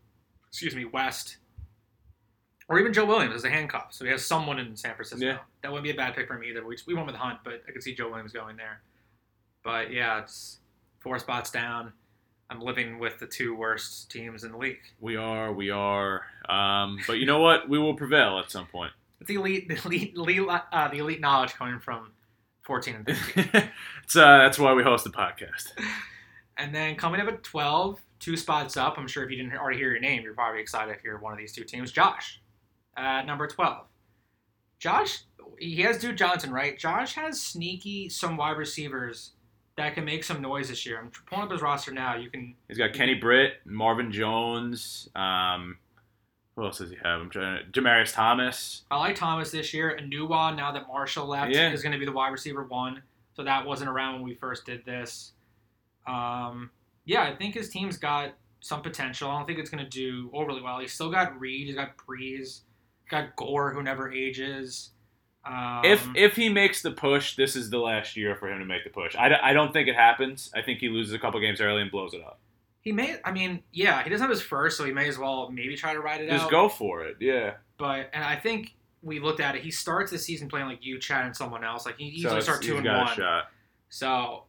excuse me, West, or even Joe Williams as a handcuff. So he has someone in San Francisco. Yeah. That wouldn't be a bad pick for him either. We, we went with Hunt, but I could see Joe Williams going there. But yeah, it's four spots down. I'm living with the two worst teams in the league. We are, we are. Um, but you know what? We will prevail at some point. It's the elite, <laughs> the elite, elite uh, the elite knowledge coming from 14 and 15. <laughs> it's, uh, that's why we host the podcast. <laughs> And then coming up at 12, two spots up. I'm sure if you didn't already hear your name, you're probably excited if you're one of these two teams. Josh at number 12. Josh, he has Duke Johnson, right? Josh has sneaky some wide receivers that can make some noise this year. I'm pulling up his roster now. You can He's got Kenny Britt, Marvin Jones. Um, who else does he have? I'm trying to. Demaryius Thomas. I like Thomas this year. Enunwa, now that Marshall left, Yeah. is going to be the wide receiver one. So that wasn't around when we first did this. Um, yeah, I think his team's got some potential. I don't think it's going to do overly well. He's still got Reed. He's got Brees. Got Gore, who never ages. Um, if if he makes the push, this is the last year for him to make the push. I, d- I don't think it happens. I think he loses a couple games early and blows it up. he may, I mean, yeah, he doesn't have his first, so he may as well maybe try to ride it Just out. Just go for it. Yeah. But and I think we looked at it. He starts the season playing like you, Chad, and someone else. Like he So easily it's- start two and one. So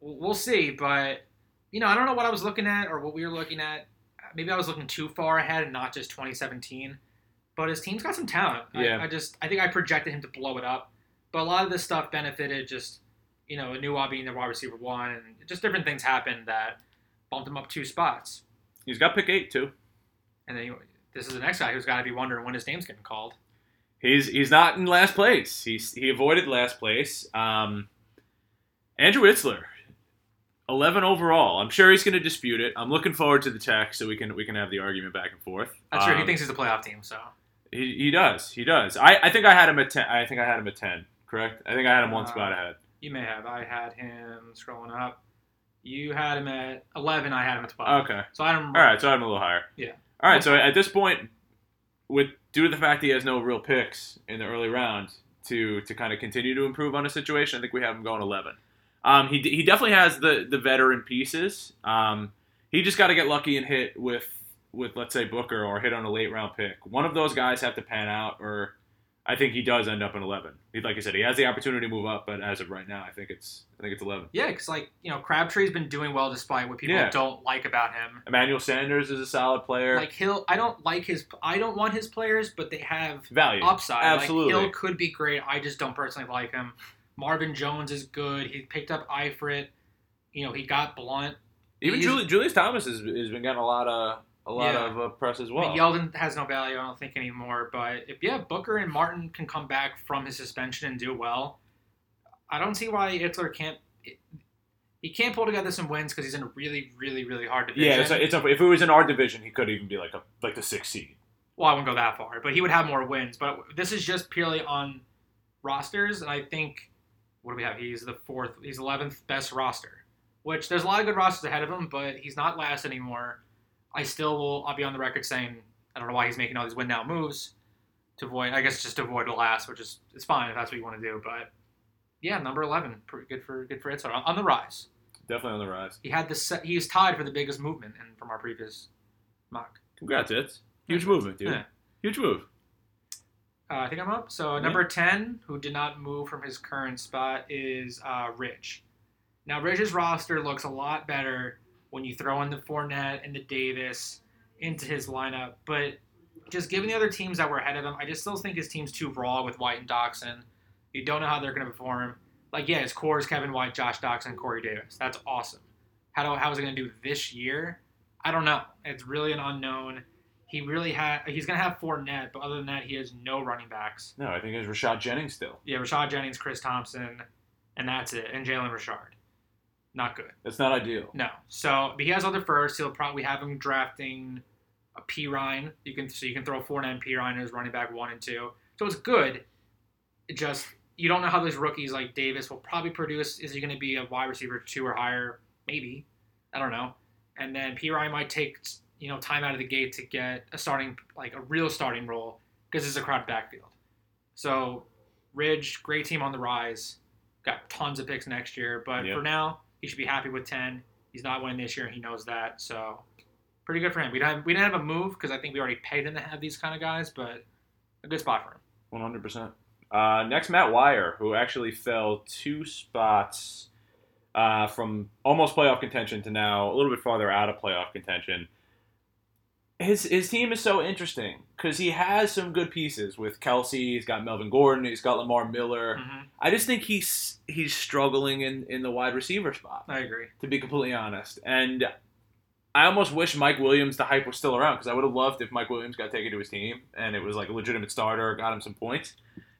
we'll see. But you know, I don't know what I was looking at or what we were looking at. Maybe I was looking too far ahead and not just 2017. But his team's got some talent. Yeah. I, I just I think I projected him to blow it up. But a lot of this stuff benefited just you know Enunwa being the wide receiver one and just different things happened that bumped him up two spots. He's got pick eight too. And then this is the next guy who's got to be wondering when his name's getting called. He's he's not in last place. He's he avoided last place. Um, Andrew Itzler, eleven overall. I'm sure he's going to dispute it. I'm looking forward to the text so we can we can have the argument back and forth. That's true. He Um, thinks he's a playoff team. So he, he does he does. I, I think I had him at ten. I think I had him at ten. Correct. I think I had him one Uh, spot ahead. you may have. I had him scrolling up. You had him at 11. I had him at 12. Okay. So I had him. All right. So I'm a little higher. Yeah. All right. So at this point, with due to the fact he has no real picks in the early round to to kind of continue to improve on a situation, I think we have him going 11. Um, he, he definitely has the the veteran pieces. Um, he just got to get lucky and hit with with let's say Booker or hit on a late round pick. One of those guys have to pan out, or I think he does end up in 11. He, like I said, he has the opportunity to move up, but as of right now, I think it's I think it's 11. Yeah, because like you know, Crabtree's been doing well despite what people Yeah. don't like about him. Emmanuel Sanders is a solid player. Like Hill, I don't like his. I don't want his players, but they have Value. upside. Absolutely. Like Hill could be great. I just don't personally like him. Marvin Jones is good. He picked up Eifert. You know, he got Blunt. Even he's- Juli- Julius Thomas has, has been getting a lot of a lot Yeah. of uh, press as I well. mean, Yeldon has no value, I don't think anymore. But if yeah, Booker and Martin can come back from his suspension and do well, I don't see why Itzler can't. He can't pull together some wins because he's in a really, really, really hard division. yeah, it's a, it's a, if it was in our division, he could even be like a like the sixth seed. well, I wouldn't go that far, but he would have more wins. But this is just purely on rosters, and I think what do we have? He's the fourth, he's eleventh best roster, which there's a lot of good rosters ahead of him, but he's not last anymore. I still will. I'll be on the record saying I don't know why he's making all these win now moves to avoid. I guess just to avoid the last, which is it's fine if that's what you want to do. But yeah, number eleven, pretty good for good for Itzler on, on the rise. Definitely on the rise. He had this. He was tied for the biggest movement in, from our previous mock. Congrats, it's huge movement, dude. Yeah. Huge move. Uh, I think I'm up. So number ten, who did not move from his current spot, is uh, Rich. Now Rich's roster looks a lot better when you throw in the Fournette and the Davis into his lineup, but just given the other teams that were ahead of him, I just still think his team's too raw with White and Doctson. You don't know how they're going to perform. Like, yeah, his core is Kevin White, Josh Doctson, Corey Davis. That's awesome. How do how is it going to do this year? I don't know. It's really an unknown. He really had. He's going to have Fournette, but other than that, he has no running backs. No, I think it's Rashad Jennings still. Yeah, Rashad Jennings, Chris Thompson, and that's it. And Jalen Richard. Not good. That's not ideal. No. So, but he has other firsts. He'll probably have him drafting a Perine. You can so you can throw Fournette and Perine as running back one and two. So it's good. It just you don't know how those rookies like Davis will probably produce. Is he going to be a wide receiver two or higher? Maybe. I don't know. And then Perine might take you know time out of the gate to get a starting like a real starting role because it's a crowded backfield. So Ridge, great team on the rise. Got tons of picks next year, but Yep. for now, he should be happy with ten. He's not winning this year, he knows that. So pretty good for him. We didn't have, we didn't have a move because I think we already paid him to have these kind of guys, but a good spot for him. One hundred percent. Uh, next, Matt Wire, who actually fell two spots uh, from almost playoff contention to now a little bit farther out of playoff contention. His his team is so interesting because he has some good pieces with Kelce. He's got Melvin Gordon. He's got Lamar Miller. Mhm. I just think he's he's struggling in, in the wide receiver spot. I agree. to be completely honest. And I almost wish Mike Williams, the hype was still around because I would have loved if Mike Williams got taken to his team and it was like a legitimate starter, got him some points.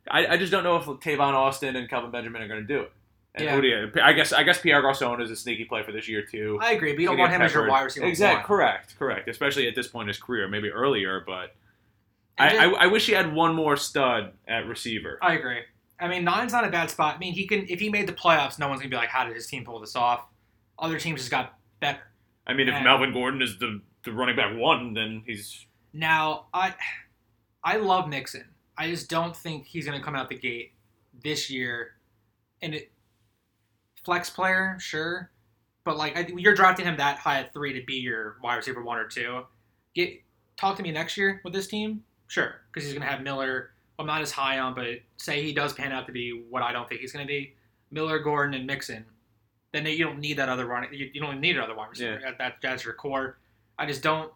I, I just don't know if Tavon Austin and Kelvin Benjamin are going to do it. And Yeah. I guess I guess Pierre Garcon is a sneaky play for this year too. I agree, but you don't want him as your wide receiver. Exactly, correct, correct. Especially at this point in his career, maybe earlier, but I, I, I wish he had one more stud at receiver. I agree. I mean, nine's not a bad spot. I mean, he can if he made the playoffs, no one's gonna be like, "How did his team pull this off?" Other teams just got better. I mean, if And- Melvin Gordon is the, the running back one, then he's Now, I I love Mixon. I just don't think he's going to come out the gate this year. And it, flex player, sure, but like I, you're drafting him that high at three to be your wide receiver one or two. Get talk to me next year with this team, sure, because he's going to have Miller. I'm not as high on, but say he does pan out to be what I don't think he's going to be, Miller, Gordon, and Mixon. Then you don't need that other running. You, you don't need another wide receiver. That, that, that's your core. I just don't.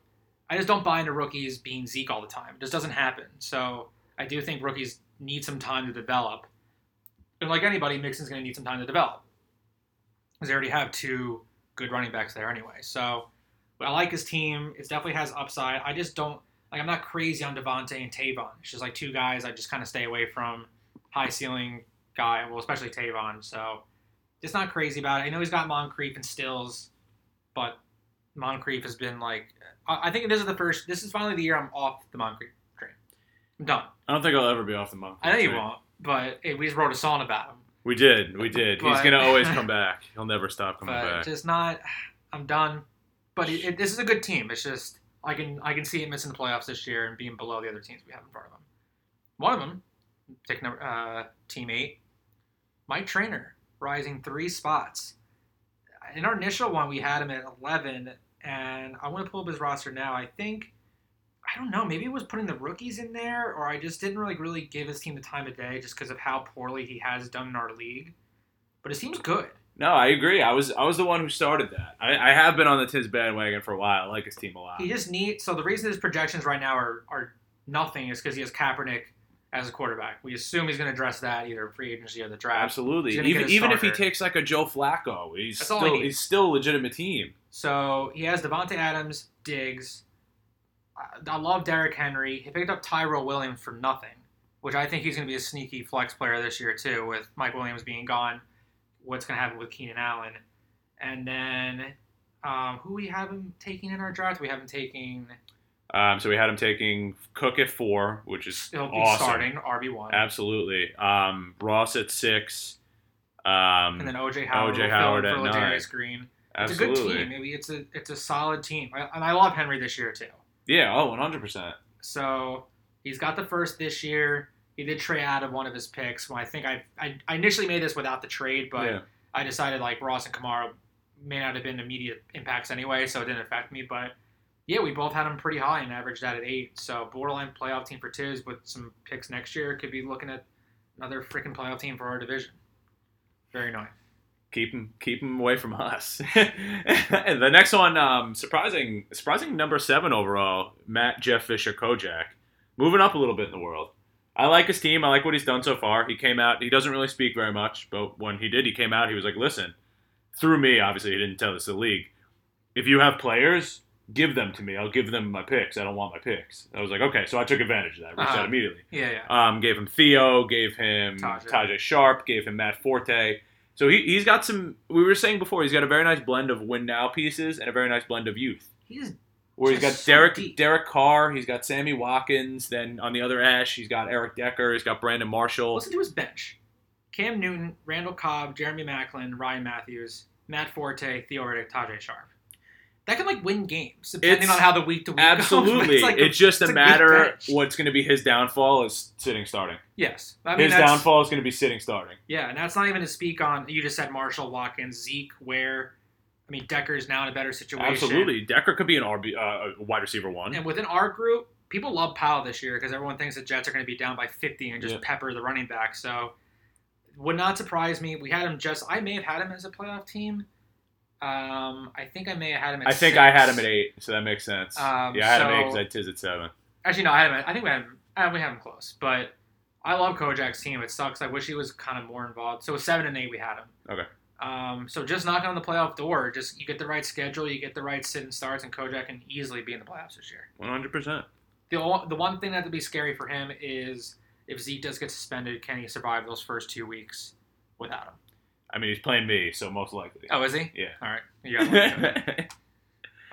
I just don't buy into rookies being Zeke all the time. It just doesn't happen. So I do think rookies need some time to develop. And like anybody, Mixon's going to need some time to develop because they already have two good running backs there anyway. So, but I like his team. It definitely has upside. I just don't like. I'm not crazy on Devontae and Tavon. It's just like two guys I just kind of stay away from. High ceiling guy, well, especially Tavon. So, just not crazy about it. I know he's got Moncrief and Stills, but Moncrief has been like. I I think this is the first. This is finally the year I'm off the Moncrief train. I'm done. I don't think I'll ever be off the monk. I know you won't, but hey, we just wrote a song about him. We did, we did. He's gonna always come <laughs> back. He'll never stop coming But back. just not. I'm done. But it, it, this is a good team. It's just I can I can see him missing the playoffs this year and being below the other teams we have in front of them. One of them, take number uh, team eight, Mike Trainer, rising three spots. In our initial one, we had him at 11, and I want to pull up his roster now. I think I don't know. Maybe it was putting the rookies in there, or I just didn't really really give his team the time of day just because of how poorly he has done in our league. But it seems good. No, I agree. I was I was the one who started that. I, I have been on the Tiz bandwagon for a while. I like his team a lot. He just needs. So the reason his projections right now are are nothing is because he has Kaepernick as a quarterback. We assume he's going to address that either free agency or the draft. Absolutely. Even even if he takes like a Joe Flacco, he's That's he still needs. he's still a legitimate team. So he has Davante Adams, Diggs. I- love Derrick Henry. He picked up Tyrell Williams for nothing, which I think he's going to be a sneaky flex player this year too. With Mike Williams being gone, what's going to happen with Keenan Allen? And then um, who we have him taking in our draft? We have him taking. Um, so we had him taking Cook at four, which is He'll be awesome. starting RB one, Absolutely. Um, Ross at six. Um, and then OJ Howard. OJ Howard at for nine. Green. It's absolutely. a good team. Maybe it's a it's a solid team, I, and I love Henry this year too. Yeah. Oh, 100 percent. So he's got the first this year. He did trade out of one of his picks. Well, I think I, I I initially made this without the trade, but Yeah. I decided like Ross and Kamara may not have been immediate impacts anyway, so it didn't affect me. But yeah, we both had him pretty high and averaged that at eight. So borderline playoff team for Tiz with some picks next year could be looking at another freaking playoff team for our division. Very annoying. Keep him, keep him away from us. and <laughs> the next one, um, surprising, surprising number seven overall, Matt Jeff Fisher Kojak, moving up a little bit in the world. I like his team. I like what he's done so far. He came out. He doesn't really speak very much, but when he did, he came out. He was like, "Listen, through me, obviously, he didn't tell this to the league. If you have players, give them to me. I'll give them my picks. I don't want my picks." I was like, "Okay," so I took advantage of that. Reached Uh-huh. out immediately. Yeah, yeah. Um, gave him Theo, gave him Tajae. Tajae Sharpe, gave him Matt Forte. So he, he's got some. We were saying before, he's got a very nice blend of win now pieces and a very nice blend of youth. He's Where he's got so Derek deep. Derek Carr, he's got Sammy Watkins. Then on the other ash, he's got Eric Decker. He's got Brandon Marshall. Listen to his bench: Cam Newton, Randall Cobb, Jeremy Maclin, Ryan Mathews, Matt Forte, Theo Riddick, Tajae Sharpe. That can like win games depending It's- on how the week to week goes. Absolutely, It's, like it's just it's a a matter. What's going to be his downfall is sitting starting. yes. I mean his downfall is going to be sitting starting. Yeah, and that's not even to speak on. You just said Marshall, Watkins, Zeke, where. I mean, Decker's now in a better situation. Absolutely, Decker could be an RB, uh, a wide receiver one. And within our group, people love Powell this year because everyone thinks the Jets are going to be down by 50 and just Yeah. pepper the running back. So, would not surprise me. We had him just. I may have had him as a playoff team. Um, I think I may have had him. at I think I had him at eight, so that makes sense. Um, yeah, I had him at eight because I tiz at seven. Actually, no, I had him. At, I think we had him. Uh, we have him close, but I love Kojak's team. It sucks. I wish he was kind of more involved. So with seven and eight, we had him. Okay. Um, so just knocking on the playoff door. Just you get the right schedule, you get the right sit and starts, and Kojak can easily be in the playoffs this year. One hundred percent. The the one thing that would be scary for him is if Zeke does get suspended, can he survive those first two weeks without him? I mean, he's playing me, so most likely. Oh, is he? Yeah. All right. You got one.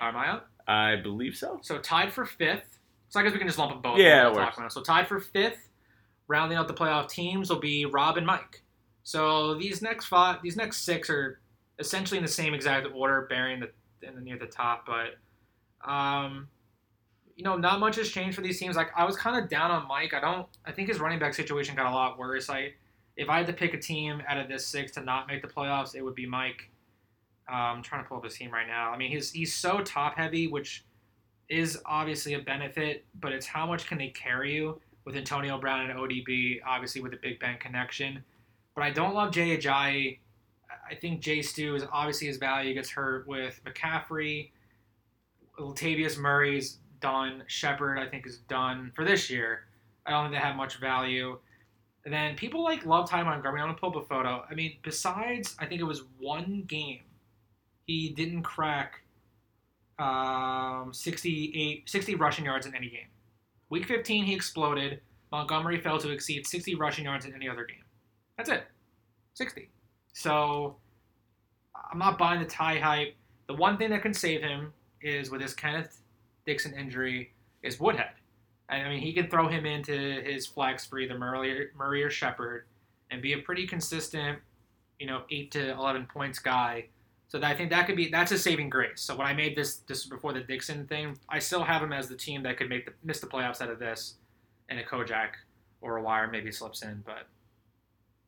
<laughs> Am I up? I believe so. So tied for fifth. So I guess we can just lump them both. Yeah, it works. So tied for fifth, rounding out the playoff teams will be Rob and Mike. So these next five, these next six are essentially in the same exact order, bearing the in the, near the top. But um, you know, not much has changed for these teams. Like I was kind of down on Mike. I don't. I think his running back situation got a lot worse. I if I had to pick a team out of this six to not make the playoffs, it would be Mike. Um, I'm trying to pull up his team right now. I mean, he's he's so top heavy, which is obviously a benefit, but it's how much can they carry you with Antonio Brown and ODB, obviously with the Big Ben connection. But I don't love Jay Ajayi. I think Jay Stu is obviously his value gets hurt with McCaffrey. Latavius Murray's done. Shepard, I think, is done for this year. I don't think they have much value. And then people like love Ty Montgomery. I'm gonna pull up a photo. I mean, besides, I think it was one game, he didn't crack um, 68, 60 rushing yards in any game. Week 15, he exploded. Montgomery failed to exceed 60 rushing yards in any other game. That's it. 60. So I'm not buying the tie hype. The one thing that can save him is with his Kenneth Dixon injury is Woodhead. I mean, he can throw him into his flex for either Murray, Murray or Shepard and be a pretty consistent, you know, 8 to 11 points guy. So that, I think that could be that's a saving grace. So when I made this this before the Dixon thing, I still have him as the team that could make the miss the playoffs out of this, and a Kojak or a Wire maybe slips in. But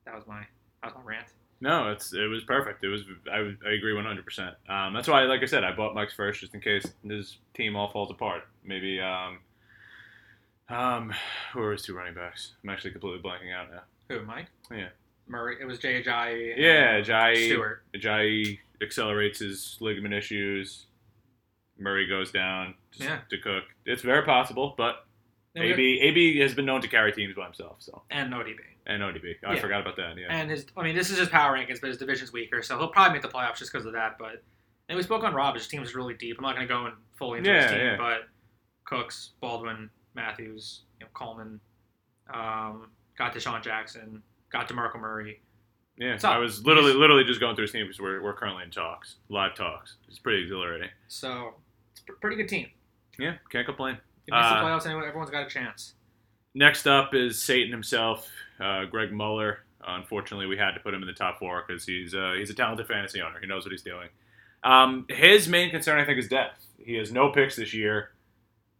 that was my that was my rant. No, it's it was perfect. It was I, I agree one hundred percent. Um, that's why, like I said, I bought Mike's first just in case his team all falls apart. Maybe um, um, who are his two running backs? I'm actually completely blanking out now. Who Mike? Yeah. Murray. It was Jay Ajayi. Yeah, Jai Stewart. Jai accelerates his ligament issues. Murray goes down just Yeah. to cook. It's very possible, but And AB AB has been known to carry teams by himself. So and ODB. and ODB, I Yeah. forgot about that. Yeah, And his, I mean, this is his power rankings, but his division's weaker, so he'll probably make the playoffs just because of that. But and we spoke on Rob. His team's really deep. I'm not going to go in fully into his team, yeah. but Cooks, Baldwin, Matthews, you know, Coleman, um, got Deshaun Jackson, got Demarco Murray. yeah. So, I was literally literally just going through his team because we're, we're currently in talks, live talks. It's pretty exhilarating. So it's a pretty good team. Yeah, can't complain. If you miss the Uh, playoffs, anyway, everyone's got a chance. Next up is Satan himself, uh, Greg Muller. unfortunately, we had to put him in the top four because he's uh, he's a talented fantasy owner. He knows what he's doing. Um, his main concern, I think, is depth. He has no picks this year,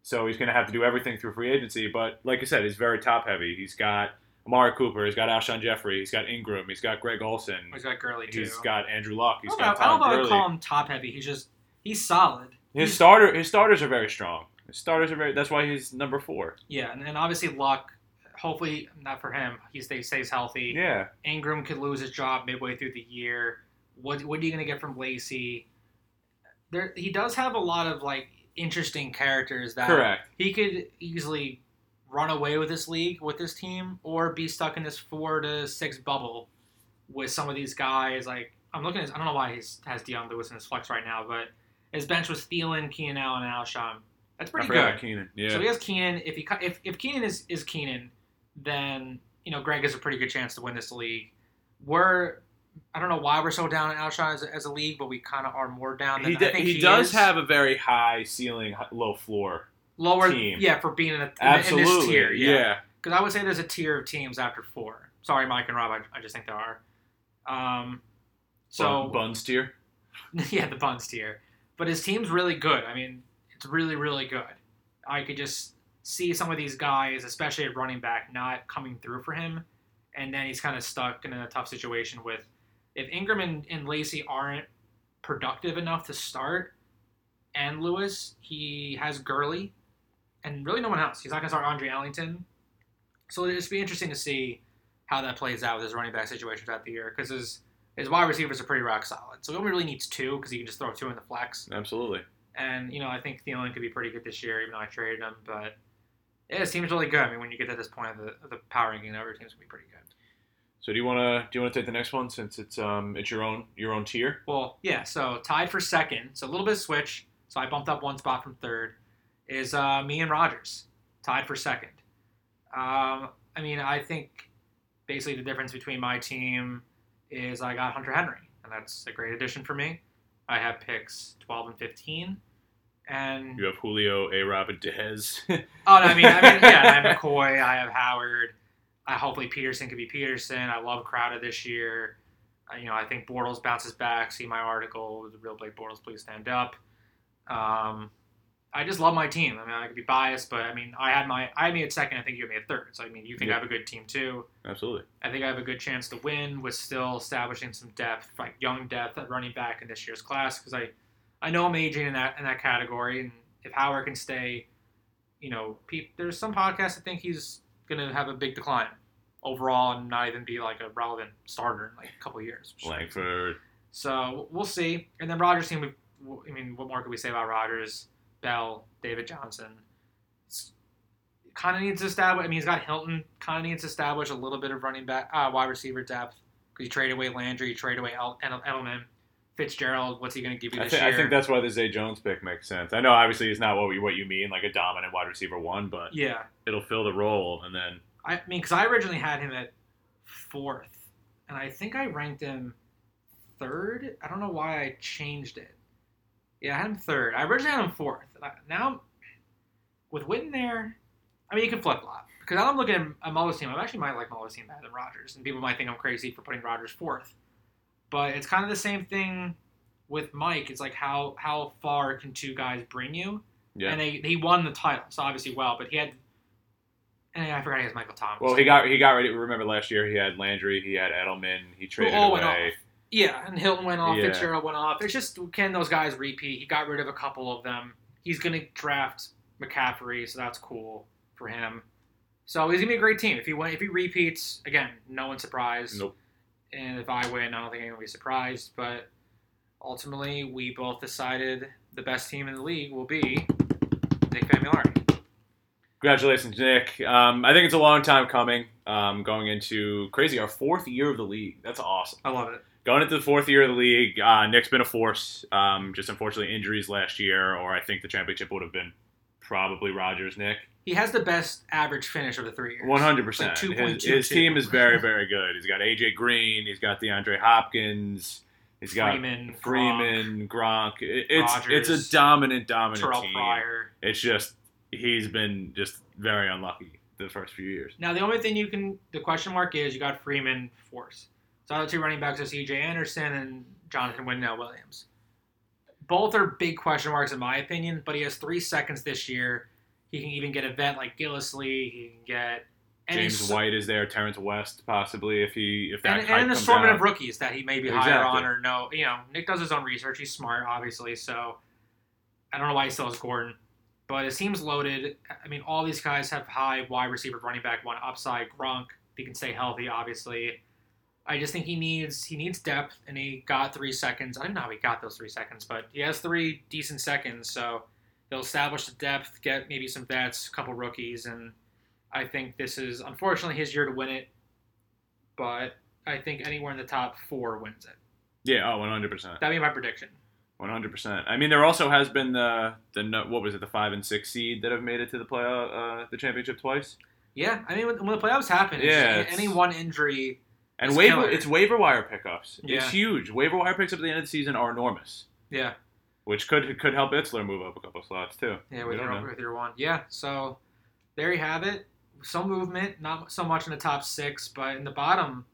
so he's going to have to do everything through free agency. But like I said, he's very top heavy. He's got Amari Cooper. He's got Alshon Jeffery. He's got Ingram. He's got Greg Olsen. He's got Gurley too. He's got Andrew Luck. He's I don't, got know, I don't know if I call him top heavy. He's just he's solid. His He's- starter his starters are very strong. His starters are very. That's why he's number four. Yeah, and, and obviously Luck. Hopefully not for him. He stays stays healthy. Yeah. Ingram could lose his job midway through the year. What what are you gonna get from Lacy? There he does have a lot of like interesting characters that Correct. he could easily run away with this league with this team or be stuck in this four to six bubble with some of these guys. Like I'm looking at I don't know why he has Dion Lewis in his flex right now, but his bench was Thielen, Keenan Allen, and Alshon. That's pretty good. Keenan. Yeah. So he has Keenan. If he if if Keenan is is Keenan, then you know Greg has a pretty good chance to win this league. We're I don't know why we're so down on Alshon as a, as a league, but we kind of are more down than he, d- think he, he does is. have a very high ceiling, low floor. lower. team. Yeah, for being in, a, Absolutely. in this tier. yeah. Yeah, because I would say there's a tier of teams after four. Sorry, Mike and Rob. I, I just think there are. Um, so Bun- Buns tier. <laughs> yeah, the Buns tier. But his team's really good. I mean, it's really, really good. I could just see some of these guys, especially at running back, not coming through for him. And then he's kind of stuck in a tough situation with if Ingram and, and Lacy aren't productive enough to start, and Lewis, he has Gurley, and really no one else. He's not going to start Andre Ellington. So it'll just be interesting to see how that plays out with his running back situation throughout the year because his his wide receivers are pretty rock solid. So he only really needs two because he can just throw two in the flex. Absolutely. And you know, I think Thielen could be pretty good this year, even though I traded him. But yeah, his team's really good. I mean, when you get to this point of the, of the power ranking, every team's gonna be pretty good. So do you want to do you want to take the next one since it's um it's your own your own tier? Well, yeah. So tied for second. So a little bit of switch. So I bumped up one spot from third. Is uh, me and Rogers tied for second. Um, I mean, I think basically the difference between my team is I got Hunter Henry, and that's a great addition for me. I have picks 12 and 15, and You have Julio, A. Rob, and Dez. oh, no, I mean, I mean, yeah, I have <laughs> McCoy, I have Howard. I hopefully Peterson could be Peterson. I love Crowder this year. Uh, you know, I think Bortles bounces back. See my article, the real Blake Bortles, please stand up. Um, I just love my team. I mean, I could be biased, but I mean, I had my I had me at second. I think you had me at third. So I mean, you think Yeah. I have a good team too. Absolutely. I think I have a good chance to win with still establishing some depth, like young depth at running back in this year's class, because I, I know I'm aging in that in that category, and if Howard can stay, you know, pe- there's some podcasts that think he's gonna have a big decline overall and not even be like a relevant starter in like a couple of years. Langford. So we'll see. And then Rogers team, I mean, what more could we say about Rogers? Bell, David Johnson. Kind of needs to establish. I mean, he's got Hilton. Kind of needs to establish a little bit of running back, uh, wide receiver depth because you trade away Landry, you trade away El- El- Edelman, Fitzgerald. What's he going to give you I, this year? I think that's why the Zay Jones pick makes sense. I know obviously it's not what you, what you mean, like a dominant wide receiver one, but yeah. it'll fill the role, and then I mean, because I originally had him at fourth, and I think I ranked him third. I don't know why I changed it. Yeah, I had him third. I originally had him fourth. Now, with Witten there, I mean, you can flip flop. Because now I'm looking at at Muller's team. I actually might like Muller's team better than Rogers, and people might think I'm crazy for putting Rogers fourth. But it's kind of the same thing with Mike, it's like how how far can two guys bring you? Yeah. And they he won the title, so obviously well, but he had. And I forgot he has Michael Thomas. Well, he got he got ready. Remember last year he had Landry, he had Edelman, he traded all went off. Yeah, and Hilton went off, Yeah. Fitzgerald went off. It's just can those guys repeat? He got rid of a couple of them. He's gonna draft McCaffrey, so that's cool for him. So he's gonna be a great team. If he win, if he repeats again, no one's surprised. Nope. And if I win, I don't think anyone will be surprised. But ultimately, we both decided the best team in the league will be Nick Famulari. Congratulations, Nick. Um, I think it's a long time coming. Um, going into crazy our fourth year of the league. That's awesome. I love it. Going into the fourth year of the league, uh, Nick's been a force. Um, just unfortunately injuries last year, or I think the championship would have been probably Rogers. Nick, He has the best average finish of the three years. One hundred percent. His 2.22. his team is very <laughs> very good. He's got AJ Green. He's got DeAndre Hopkins. He's got Freeman, Freeman, Gronk. It- It's Rodgers, it's a dominant dominant Terrell team. Pryor. It's just he's been just very unlucky the first few years. Now the only thing you can the question mark is you got Freeman force. So the two running backs are C.J. Anderson and Jonathan Windell Williams. Both are big question marks in my opinion, but he has three seconds this year. He can even get a vet like Gillislee. He can get James White is there, Terrence West possibly if he if that and, and an assortment out. of rookies that he may be higher on or no. You know, Nick does his own research. He's smart, obviously. So I don't know why he still has Gordon, but it seems loaded. I mean, all these guys have high wide receiver, running back one upside. Gronk, he can stay healthy, obviously. I just think he needs he needs depth, and he got three seconds. I don't know how he got those three seconds, but he has three decent seconds, so he'll establish the depth, get maybe some vets, a couple rookies, and I think this is unfortunately his year to win it. But I think anywhere in the top four wins it. Yeah, oh, 100%. That'd be my prediction. 100%. I mean, there also has been the the what was it, the 5 and 6 seed that have made it to the play uh, the championship twice. Yeah, I mean when, when the playoffs happen, Yeah, any one injury. And It's waiver killer. it's waiver wire pickups. Yeah. It's huge. Waiver wire pickups at the end of the season are enormous, Yeah, which could could help Itzler move up a couple slots too. yeah, with your, with your one. Yeah, so there you have it. Some movement, not so much in the top six, but in the bottom,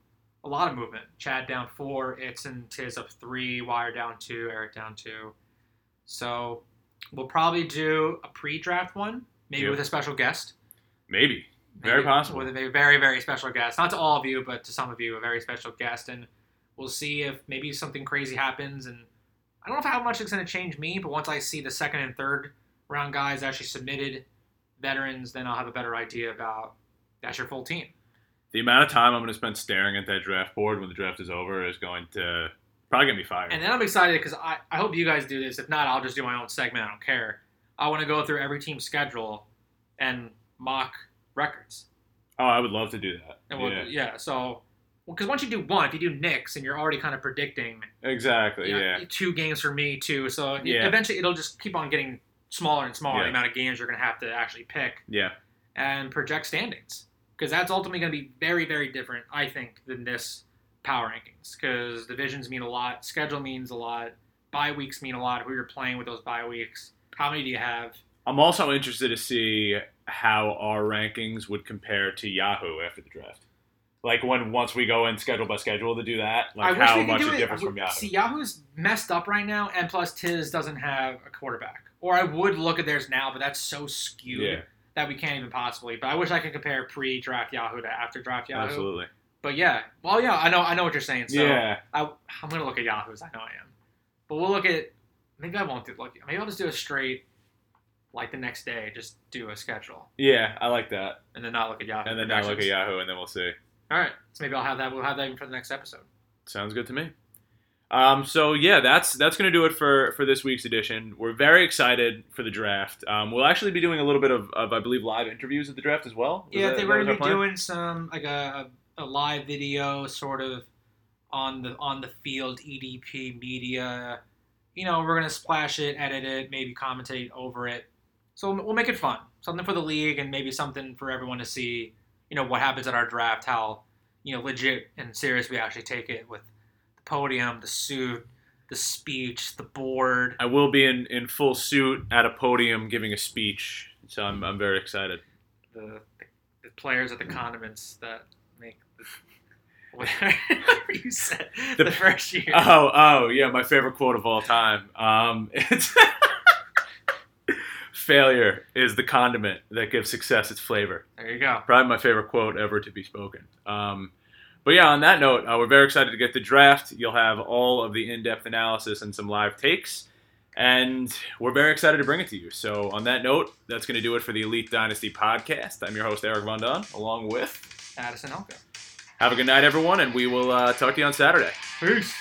a lot of movement. Chad down four, Itz and Tiz up three, Wire down two, Eric down two. So we'll probably do a pre-draft one, maybe Yeah. with a special guest. Maybe. Very Maybe possible. With a very, very special guest. Not to all of you, but to some of you, a very special guest. And we'll see if maybe something crazy happens. And I don't know how much it's going to change me, but once I see the second and third round guys actually submitted, veterans, then I'll have a better idea about that's your full team. The amount of time I'm going to spend staring at that draft board when the draft is over is going to probably get me fired. And then I'm excited because I, I hope you guys do this. If not, I'll just do my own segment. I don't care. I want to go through every team's schedule and mock records. oh, I would love to do that. And we'll, yeah, yeah. so, because once you do one, if you do Knicks and you're already kind of predicting exactly. you know, yeah. two games for me too. So Yeah. eventually it'll just keep on getting smaller and smaller Yeah. the amount of games you're going to have to actually pick Yeah. and project standings because that's ultimately going to be very very different I think than this power rankings because divisions mean a lot, schedule means a lot, bye weeks mean a lot. Who you're playing with those bye weeks? How many do you have? I'm also interested to see how our rankings would compare to Yahoo after the draft. Like when once we go in schedule by schedule to do that, like I how much it. differs from Yahoo. See, Yahoo's messed up right now, and plus Tiz doesn't have a quarterback. Or I would look at theirs now, but that's so skewed. yeah, that we can't even possibly. But I wish I could compare pre-draft Yahoo to after draft Yahoo. absolutely. But yeah, well, yeah, I know, I know what you're saying. So yeah, I, I'm gonna look at Yahoo's. I know I am. But we'll look at. Maybe I won't do look. Maybe I'll just do a straight, like the next day, just do a schedule yeah, I like that. and then not look at Yahoo. And then now look at projections. Yahoo, and then we'll see. All right, so maybe I'll have that. We'll have that even for the next episode. Sounds good to me. Um, so yeah, that's that's gonna do it for for this week's edition. We're very excited for the draft. Um, we'll actually be doing a little bit of, of I believe live interviews at the draft as well. Is Yeah, that- they is were that gonna our be plan? doing some like a, a, a live video sort of on the on the field EDP media. You know, we're gonna splash it, edit it, maybe commentate over it. So we'll make it fun, something for the league, and maybe something for everyone to see. You know what happens at our draft, how you know legit and serious we actually take it with the podium, the suit, the speech, the board. I will be in, in full suit at a podium giving a speech, so I'm, I'm very excited. the, the, the players at the condiments that make the, <laughs> Whatever you said The- the, first year. Oh, oh, yeah, my favorite quote of all time. Um, it's <laughs> failure is the condiment that gives success its flavor. there you go. Probably my favorite quote ever to be spoken. Um, but yeah, on that note, uh, we're very excited to get the draft. You'll have all of the in-depth analysis and some live takes, and we're very excited to bring it to you. So on that note, that's going to do it for the Elite Dynasty podcast. I'm your host Eric Von Don, along with. Addison Elko. Have a good night, everyone, and we will uh, talk to you on Saturday. Peace.